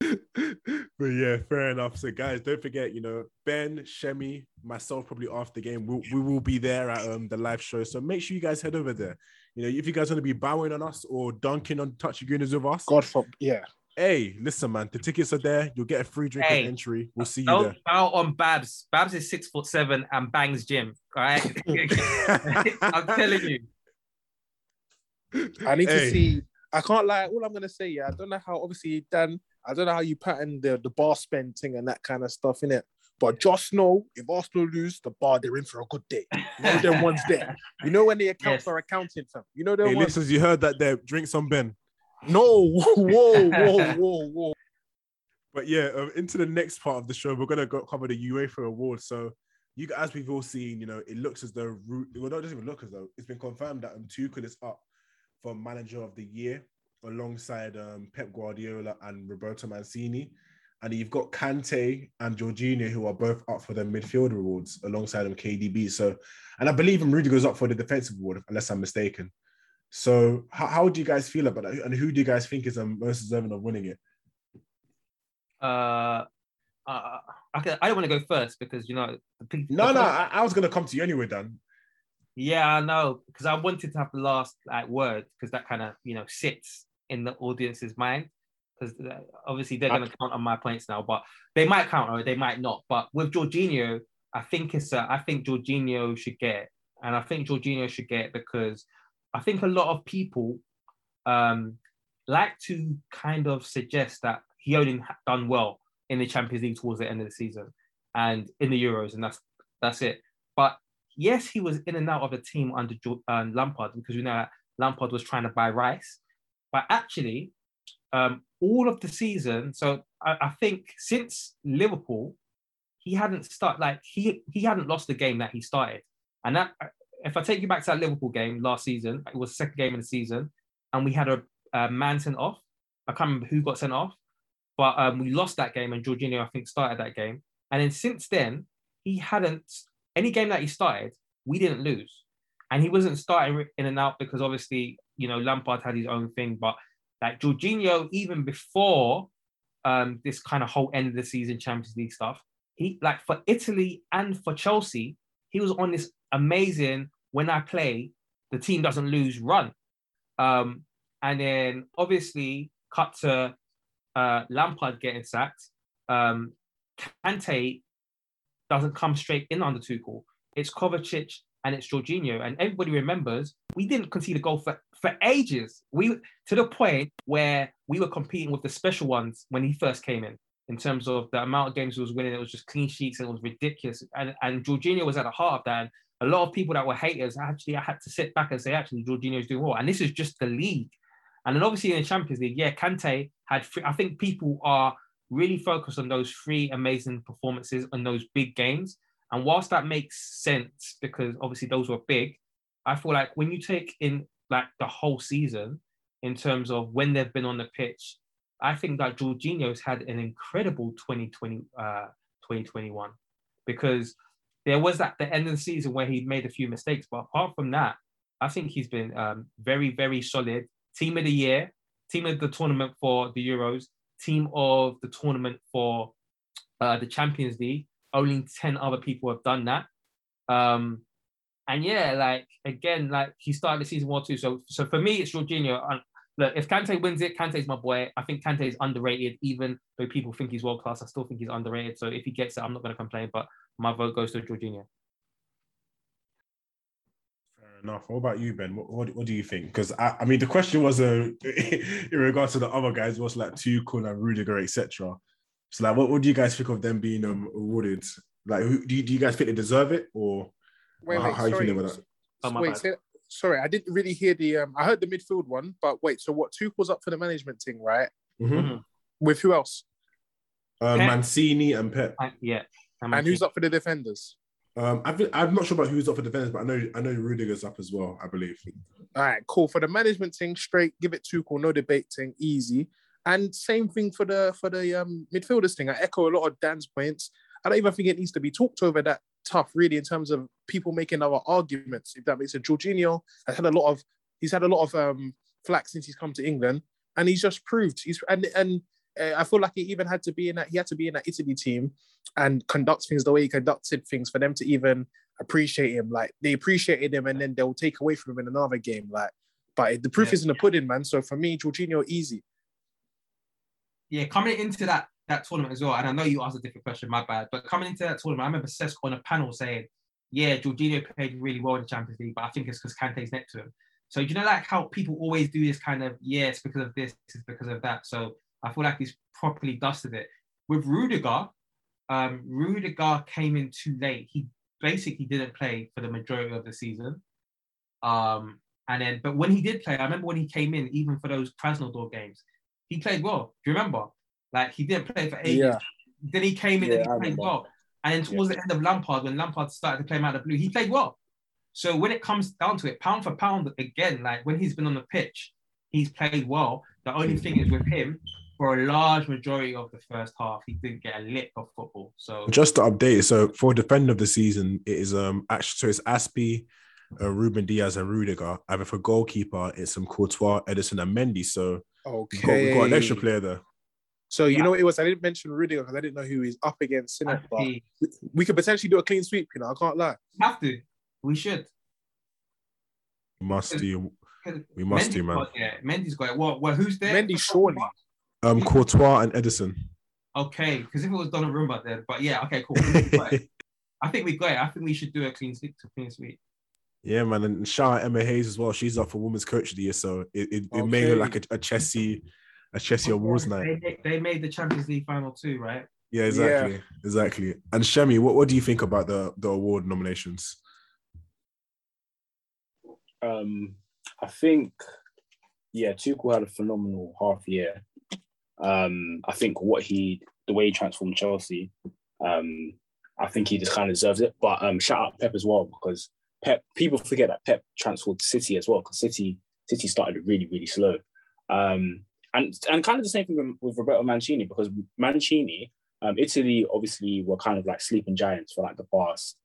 but yeah, fair enough. So guys, don't forget, you know, Ben, Shemi, myself, probably after the game, we'll, we will be there at um the live show. So make sure you guys head over there. You know, if you guys want to be bowing on us or dunking on touchy gooners with us, God for yeah. Hey, listen, man, the tickets are there. You'll get a free drink Hey, and entry. We'll see you Don't there. bow on Babs. Babs is six foot seven and bangs gym. All right. I'm telling you. I need Hey. to see. I can't lie. All I'm gonna say, yeah, I don't know how. Obviously, Dan, I don't know how you pattern the the bar spend thing and that kind of stuff in it. But just know, if Arsenal lose, the bar they're in for a good day. You know them ones there. You know when they account are accounting, for. You know them Hey, ones. listeners, you heard that there. Drink some Ben. No, whoa, whoa, whoa, whoa. But yeah, um, into the next part of the show, we're gonna go cover the UEFA awards. So, you as we've all seen, you know, it looks as though Ru- well, not doesn't even look as though it's been confirmed that um, Tuchel is up for manager of the year alongside um, Pep Guardiola and Roberto Mancini, and you've got Kante and Jorginho who are both up for the midfield awards alongside them KDB. So, and I believe him Rudiger's up for the defensive award unless I'm mistaken. So, how, how do you guys feel about that? And who do you guys think is um, most deserving of winning it? Uh, uh, I, can, I don't want to go first because you know. The, pe- No, the no, I, I was gonna come to you anyway, Dan. Yeah, I know because I wanted to have the last like word because that kind of you know sits in the audience's mind because obviously they're going to count on my points now, but they might count or they might not. But with Jorginho, I think it's uh, I think Jorginho should get, it. and I think Jorginho should get it because I think a lot of people um, like to kind of suggest that he only done well in the Champions League towards the end of the season and in the Euros, and that's that's it. But yes, he was in and out of the team under um, Lampard because we know that Lampard was trying to buy Rice. But actually, um, all of the season, so I, I think since Liverpool, he hadn't start like he he hadn't lost the game that he started. And that if I take you back to that Liverpool game last season, it was the second game of the season, and we had a, a man sent off. I can't remember who got sent off, but um, we lost that game, and Jorginho I think started that game. And then since then, he hadn't any game that he started, we didn't lose. And he wasn't starting in and out because obviously, you know, Lampard had his own thing. But like Jorginho, even before um, this kind of whole end of the season Champions League stuff, he like for Italy and for Chelsea, he was on this amazing when I play, the team doesn't lose run. Um, and then obviously cut to uh, Lampard getting sacked. Um, Kante doesn't come straight in under Tuchel. It's Kovacic and it's Jorginho. And everybody remembers we didn't concede a goal for, for ages. We to the point where we were competing with the special ones when he first came in, in terms of the amount of games he was winning. It was just clean sheets and it was ridiculous. And and Jorginho was at the heart of that. And a lot of people that were haters actually I had to sit back and say, actually, Jorginho's doing well. And this is just the league. And then obviously in the Champions League, yeah, Kante had. Three, I think people are really focused on those three amazing performances and those big games. And whilst that makes sense because obviously those were big, I feel like when you take in like the whole season in terms of when they've been on the pitch, I think that Jorginho's had an incredible 2020, uh, 2021 because there was at the end of the season where he made a few mistakes. But apart from that, I think he's been um, very, very solid. Team of the year, team of the tournament for the Euros, team of the tournament for uh, the Champions League. Only 10 other people have done that. Um, and yeah, like again, like he started the season well too. So, so for me, it's Jorginho. And look, if Kante wins it, Kante's my boy. I think Kante is underrated, even though people think he's world class. I still think he's underrated. So if he gets it, I'm not going to complain. But my vote goes to Jorginho. Fair enough. What about you, Ben? What, what, what do you think? Because I, I mean, the question was uh, in regards to the other guys, was like Tuchel and Rudiger, etc. So, like, what, what do you guys think of them being um, awarded? Like, who, do, you, do you guys think they deserve it, or Wait, how, wait, how are you sorry. feeling about that? Oh, wait, say, sorry, I didn't really hear the. Um, I heard the midfield one, but wait. So what? Tuchel's up for the management thing, right? Mhm. With who else? Uh, Mancini and Pep. Uh, yeah. And who's up for the defenders? Um, I've, I'm not sure about who's up for defenders, but I know I know Rudiger's up as well. I believe. All right, cool. For the management thing, straight, give it Tuchel, no debate thing, easy. And same thing for the for the um, midfielders thing. I echo a lot of Dan's points. I don't even think it needs to be talked over that tough, really, in terms of people making other arguments. If that makes sense, Jorginho has had a lot of he's had a lot of um, flack since he's come to England, and he's just proved he's and and uh, I feel like he even had to be in that he had to be in that Italy team and conduct things the way he conducted things for them to even appreciate him. Like they appreciated him, and then they'll take away from him in another game. Like, but the proof Yeah. is in the pudding, man. So for me, Jorginho easy. yeah, coming into that that tournament as well, and I know you asked a different question, my bad, but coming into that tournament, I remember Sesko on a panel saying, "Yeah, Jorginho played really well in the Champions League, but I think it's because Kante's next to him." So you know, like how people always do this kind of, yeah, it's because of this, it's because of that. So I feel like he's properly dusted it. With Rudiger, um, Rudiger came in too late. He basically didn't play for the majority of the season. Um, and then, but when he did play, I remember when he came in, even for those Krasnodar games, he played well. Do you remember? Like he didn't play for ages. Yeah. Then he came in Yeah, and he I played well. And then towards the end of Lampard, when Lampard started to play him out of blue, he played well. So when it comes down to it, pound for pound, again, like when he's been on the pitch, he's played well. The only thing is with him, for a large majority of the first half, he didn't get a lick of football. So Just to update, so for defender of the season, it is um actually so it's Azpi, uh, Ruben Dias, and Rudiger. And for goalkeeper, it's um Courtois, Ederson, and Mendy. So we've got, we've got an extra player there. So you know what it was? I didn't mention Rudiger because I didn't know who he's up against. innit? But we, we could potentially do a clean sweep. You know, I can't lie. have to. We should. We must do. 'Cause We must Mendy's do, man. Got, yeah, Mendy's got it. Well, well, who's there? Mendy surely. Um, Courtois and Ederson. Okay, because if it was Donnarumma there, but yeah, okay, cool. We've got it. I think we got it. I think we should do a clean sweep to clean sweep. Yeah, man, and shout out Emma Hayes as well. She's up for Women's Coach of the Year, so it, it, it may look like a, a Chelsea, a Chelsea awards night. They, they, they made the Champions League final too, right? Yeah, exactly, exactly. And Shemi, what, what do you think about the the award nominations? Um, I think, yeah, Tuchel had a phenomenal half year. Um, I think what he, the way he transformed Chelsea, um, I think he just kind of deserves it. But um, shout out Pep as well because Pep. People forget that Pep transformed City as well because City City started really really slow. Um, and and kind of the same thing with, with Roberto Mancini because Mancini, um, Italy obviously were kind of like sleeping giants for like the past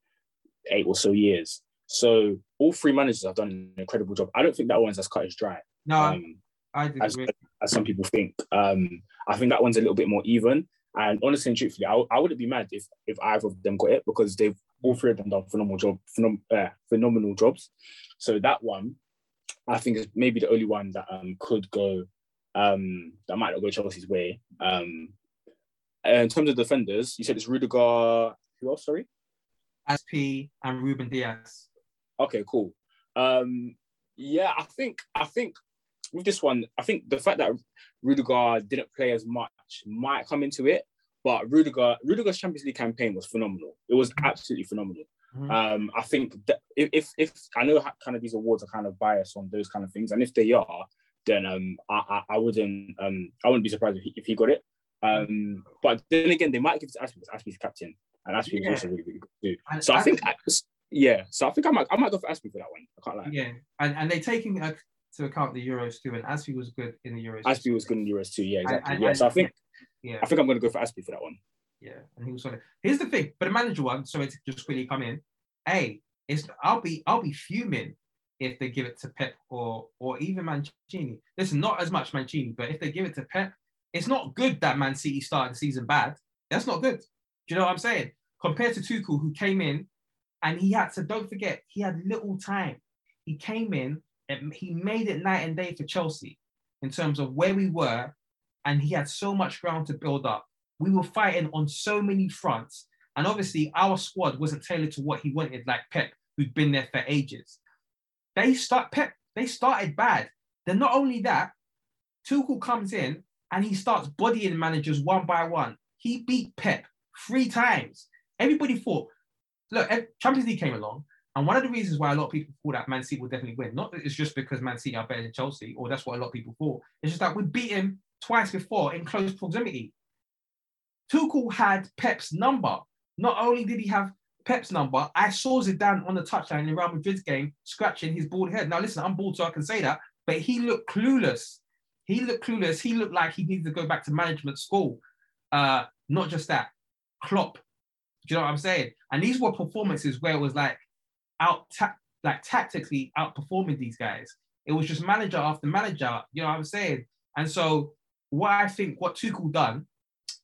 eight or so years. So all three managers have done an incredible job. I don't think that one's as cut as dry. No, um, I as, disagree. as some people think. Um, I think that one's a little bit more even. And honestly and truthfully, I, I wouldn't be mad if if either of them got it because they've all three of them done phenomenal job, phenom- uh, phenomenal jobs. So that one, I think is maybe the only one that um could go um that might not go Chelsea's way. Um, in terms of defenders, you said it's Rudiger. Who else? Sorry. Azpi and Ruben Dias. Okay, cool. Um, yeah, I think I think with this one, I think the fact that Rudiger didn't play as much might come into it. But Rudiger, Rudiger's Champions League campaign was phenomenal. It was absolutely phenomenal. Um, I think that if, if if I know how kind of these awards are kind of biased on those kind of things, and if they are, then um, I, I, I wouldn't um, I wouldn't be surprised if he, if he got it. Um, but then again, they might give it to Azpi because Azpi's captain, and Azpi Yeah. is also really really good too. So I think Azpi- yeah, so I think I might I might go for Azpi for that one. I can't lie. Yeah, and and they're taking uh, to account the Euros too, and Azpi was good in the Euros. Azpi was good in the Euros too. Yeah, exactly. and- yeah, so I think yeah, I think I'm going to go for Azpi for that one. yeah, and he was solid. Here's the thing, but the manager one, sorry to just quickly come in. Hey, it's I'll be I'll be fuming if they give it to Pep or or even Mancini. Listen, not as much Mancini, but if they give it to Pep, it's not good that Man City started the season bad. That's not good. Do you know what I'm saying? Compared to Tuchel, who came in and he had to don't forget he had little time. He came in and he made it night and day for Chelsea in terms of where we were, and he had so much ground to build up. We were fighting on so many fronts, and obviously our squad wasn't tailored to what he wanted, like Pep, who'd been there for ages. They start Pep. They started bad. Then not only that, Tuchel comes in and he starts bodying managers one by one. He beat Pep three times. Everybody thought, look, Champions League came along, and one of the reasons why a lot of people thought that Man City would definitely win, not that it's just because Man City are better than Chelsea, or that's what a lot of people thought. It's just that we beat him twice before in close proximity. Tuchel had Pep's number. Not only did he have Pep's number, I saw Zidane on the touchline in Real Madrid's game scratching his bald head. Now, listen, I'm bald, so I can say that, but he looked clueless. He looked clueless. He looked like he needed to go back to management school. Uh, not just that, Klopp. Do you know what I'm saying? And these were performances where it was like out, ta- like tactically outperforming these guys. It was just manager after manager. You know what I'm saying? And so, what I think what Tuchel done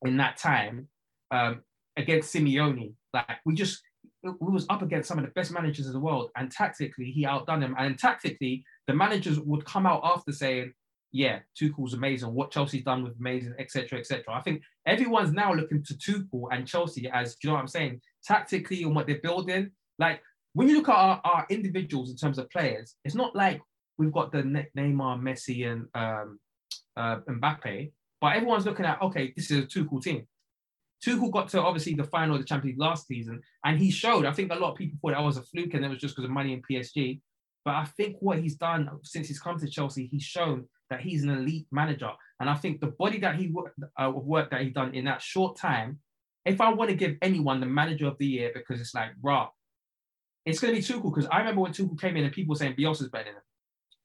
in that time um, against Simeone, like we just we was up against some of the best managers in the world, and tactically he outdone them. And tactically, the managers would come out after saying, "Yeah, Tuchel's amazing. What Chelsea's done with amazing, etc., etc." I think everyone's now looking to Tuchel and Chelsea as, you know what I'm saying? Tactically and what they're building. Like when you look at our, our individuals in terms of players, it's not like we've got the Neymar, Messi, and um, uh, Mbappe, but everyone's looking at okay, this is a Tuchel team. Tuchel got to obviously the final of the Champions League last season, and he showed. I think a lot of people thought that was a fluke, and it was just because of money in PSG. But I think what he's done since he's come to Chelsea, he's shown that he's an elite manager, and I think the body that he worked, uh, work that he done in that short time. If I want to give anyone the manager of the year, because it's like, rah, it's going to be Tuchel. Because I remember when Tuchel came in and people were saying Bielsa's better than him.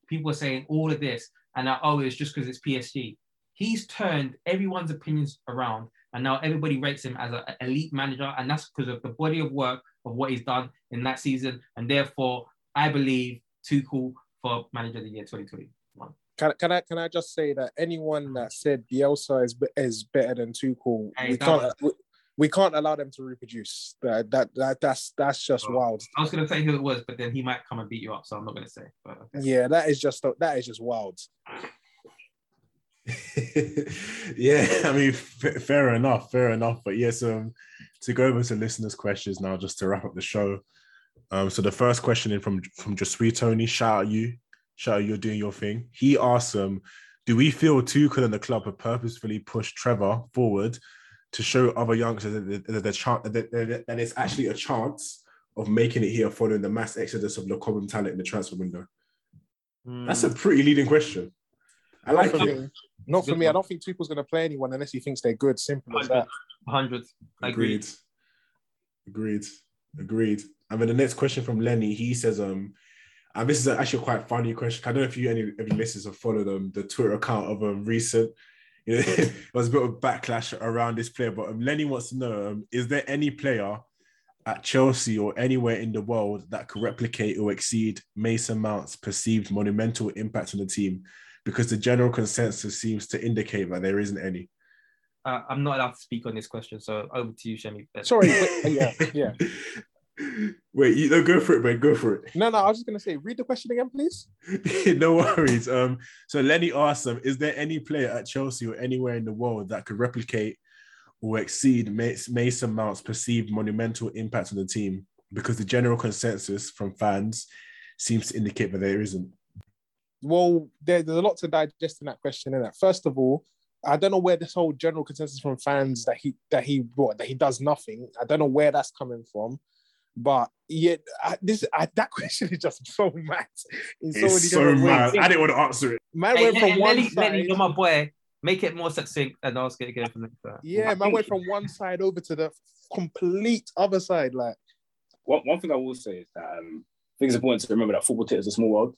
People were saying all of this, and that, oh, it's just because it's PSG. He's turned everyone's opinions around and now everybody rates him as an elite manager, and that's because of the body of work of what he's done in that season. And therefore, I believe Tuchel for manager of the year 2021. Can, can I can I just say that anyone that said Bielsa is is better than Tuchel, Hey, we can't was- we, we can't allow them to reproduce. That that, that that's that's just wild. I was going to say who it was, but then he might come and beat you up, so I'm not going to say. But Yeah, that is just that is just wild. yeah, I mean, f- fair enough, fair enough. But yes, um, to go over to listeners' questions now, just to wrap up the show. Um, so the first question in from from Jasui Tony, shout out you, shout out you're doing your thing. He asks, um, do we feel Tuchel and the club have purposefully pushed Trevoh forward to show other youngsters that, that, that, chance, that, that, that it's actually a chance of making it here following the mass exodus of Lacombe talent in the transfer window? That's a pretty leading question. I like not for it. me. Not for me. I don't think Tuchel's going to play anyone unless he thinks they're good. Simple as that. 100. Agreed. Agreed. Agreed. And then the next question from Lenny, he says, um, and this is actually a quite funny question. I don't know if you any of you listeners have followed um the Twitter account of um recent. You know, there was a bit of backlash around this player, but um, Lenny wants to know: um, Is there any player at Chelsea or anywhere in the world that could replicate or exceed Mason Mount's perceived monumental impact on the team? Because the general consensus seems to indicate that there isn't any. Uh, I'm not allowed to speak on this question, so over to you, Shemi. Sorry. yeah, yeah. Wait, you no, go for it, man. Go for it. No, no. I was just going to say, read the question again, please. no worries. Um, so Lenny asked them, is there any player at Chelsea or anywhere in the world that could replicate or exceed Mason Mount's perceived monumental impact on the team? Because the general consensus from fans seems to indicate that there isn't. Well, there, there's a lot to digest in that question. In that, first of all, I don't know where this whole general consensus from fans that he that he what, that he does nothing. I don't know where that's coming from, but yeah, I, this I, that question is just so mad. In so It's so different mad. I didn't want to answer it. Man Hey, went from Lenny, one Lenny, side. Lenny, you're my boy. Make it more succinct and ask it again from next time. Yeah, man went from one side over to the complete other side. Like, One, one thing I will say is that um, I think it's important to remember that football is a small world.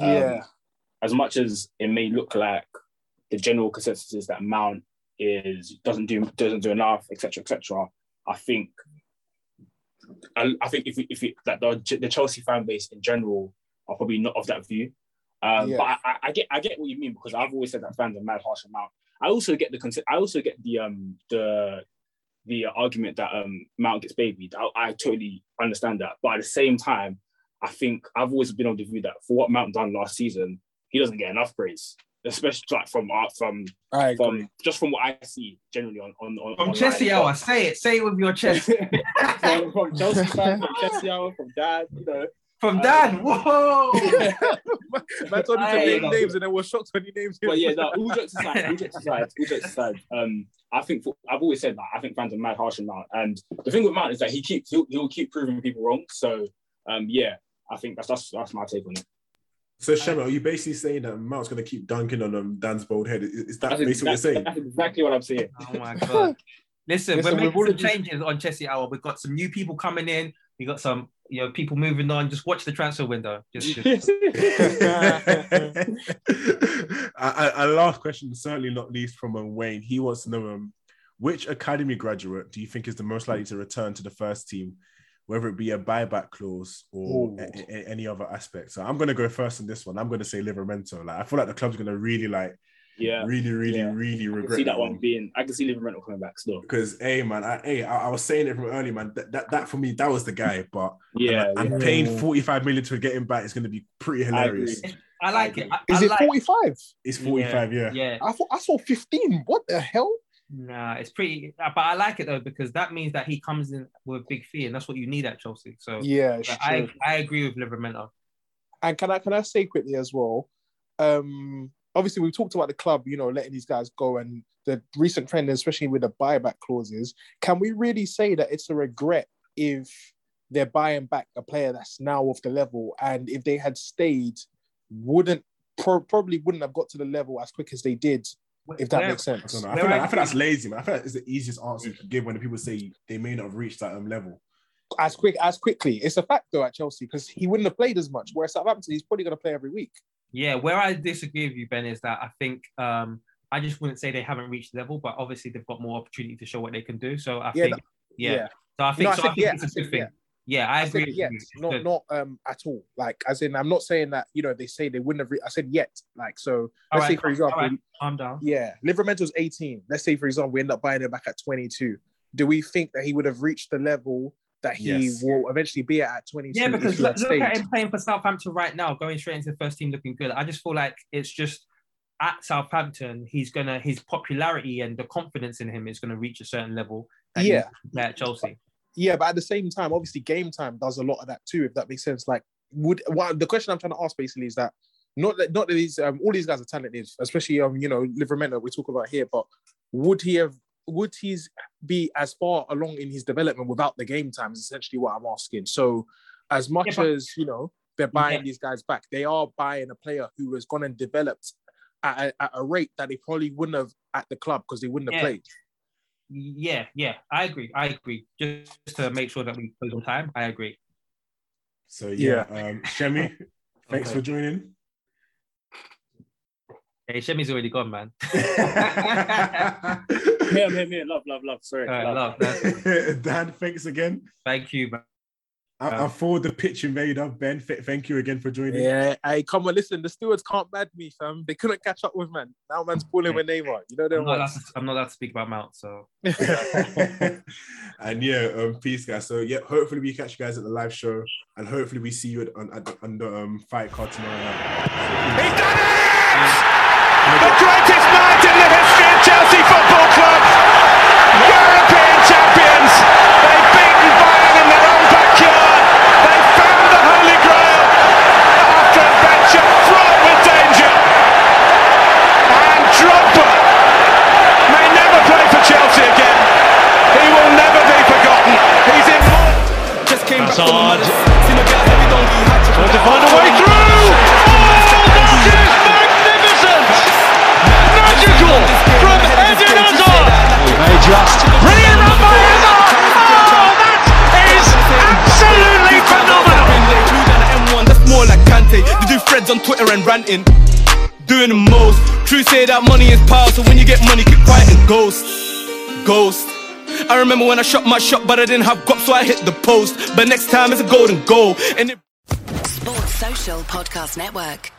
Um, yeah, As much as it may look like the general consensus is that Mount is doesn't do doesn't do enough, etc., etc. I think I, I think if we, if we, that the, the Chelsea fan base in general are probably not of that view. Um, Yeah. But I, I, I get I get what you mean because I've always said that fans are mad harsh on Mount. I also get the I also get the um the the argument that um Mount gets babied. I, I totally understand that, but at the same time, I think I've always been of the view that for what Mount done last season, he doesn't get enough praise, especially like from art from I from just from what I see generally on on, on From. Chelsea hour, say it, say it with your chest. from, from Chelsea fan, from Chelsea hour, from Dad, you know. From Um, Dan, whoa! man told you to Aye, name names and then was shocked when he named him. But yeah, no, all jokes aside, all jokes aside, all jokes aside, um, I think for, I've always said that I think fans are mad harsh on Mount, and the thing with Mount is that he keeps he'll, he'll keep proving people wrong. So um, yeah, I think that's that's that's my take on it. So Shema, are you basically saying that Mount's going to keep dunking on um, Dan's bald head? Is, is that That's basically what you're saying? that's exactly what I'm saying. Oh my god. Listen, Listen, we're we've making some already- changes on Chelsea Hour. We've got some new people coming in. We got some, you know, people moving on. Just watch the transfer window. Just, just A last question, certainly not least from um, Wayne. He wants to know um, which academy graduate do you think is the most likely to return to the first team, whether it be a buyback clause or a- a- any other aspect. So I'm going to go first on this one. I'm going to say Livramento. Like I feel like the club's going to really like, Yeah. really, really, Yeah. really I can regret see that one being. I can see Livramento coming back still. because hey man, I, hey, I, I was saying it from early man. That, that that for me, that was the guy. But Yeah, and, yeah. paying 45 million to get him back is going to be pretty I agree. hilarious. I like it. I, Is I it like, 45? It's 45, yeah. Yeah. I thought I saw 15. What the hell? Nah, it's pretty. But I like it though because that means that he comes in with a big fee, and that's what you need at Chelsea. So Yeah, I. I agree with Livramento. And can I can I say quickly as well? Um, obviously we've talked about the club, you know, letting these guys go and the recent trend, especially with the buyback clauses. Can we really say that it's a regret if they're buying back a player that's now off the level, and if they had stayed, wouldn't pro- probably wouldn't have got to the level as quick as they did, if that Where- makes I sense. don't know. I feel, like, I feel that's lazy, man. I feel like it's the easiest answer you can give when the people say they may not have reached that um, level. As quick as quickly, it's a fact though at Chelsea because he wouldn't have played as much. Whereas Southampton, he's probably going to play every week. Yeah, where I disagree with you, Ben, is that I think um, I just wouldn't say they haven't reached the level, but obviously they've got more opportunity to show what they can do. So I Yeah, think, no- yeah. yeah. So I No, think, I so said I think yeah, it's I a said good thing. Yeah. Yeah, I I agree. said yet, not Good. not um at all. Like as in, I'm not saying that you know they say they wouldn't have. Re- I said yet. Like so, All let's say for example, all right, calm down. yeah, Livramento's 18. Let's say for example, we end up buying him back at 22. Do we think that he would have reached the level that he Yes. will eventually be at at 22? Yeah, because he look, look at him playing for Southampton right now, going straight into the first team, looking good. I just feel like it's just at Southampton, he's gonna his popularity and the confidence in him is gonna reach a certain level. that Yeah. at Chelsea. Yeah, but at the same time, obviously, game time does a lot of that too. If that makes sense. Like, would what the question I'm trying to ask basically is that not that not that these um, all these guys are talented, especially um you know Livramento we talk about here, but would he have would he be as far along in his development without the game time? Is essentially what I'm asking. So, as much Yeah, as you know they're buying Yeah. these guys back, they are buying a player who has gone and developed at a, at a rate that they probably wouldn't have at the club because they wouldn't have Yeah. played. Yeah, yeah, I agree. I agree. Just to make sure that we close on time, I agree. So yeah, um, Shemi, thanks Okay. for joining. Hey, Shemi's already gone, man. Yeah, man, man, love, love, love. Sorry, All right, love. love. Dan, thanks again. thank you, man. I, I forward the pitch invader. Ben, th- thank you again for joining. Yeah, hey, come on, listen. The stewards can't bad me, fam. They couldn't catch up with man. Now man's balling with Neymar. You know I'm not, allowed to, I'm not allowed to speak about Mount, so and yeah, um, peace, guys. So yeah, hopefully we catch you guys at the live show, and hopefully we see you at, on, at the, on the um, fight card tomorrow night. He's done it! The greatest night in the history of Chelsea Football Club. European Chelsea again. He will never be forgotten. He's in. Just came back Trying to find a way through. Oh, that is magnificent! Magical from Eden Hazard. They just brilliant by Hazard. Oh, that is absolutely phenomenal. That's more like Kante. They do threads on Twitter and ranting. Doing the most. True say that money is power, so when you get money, keep quiet and ghost. I remember when I shot my shot, but I didn't have guap, so I hit the post. But next time it's a golden goal. And it Sports Social Podcast Network.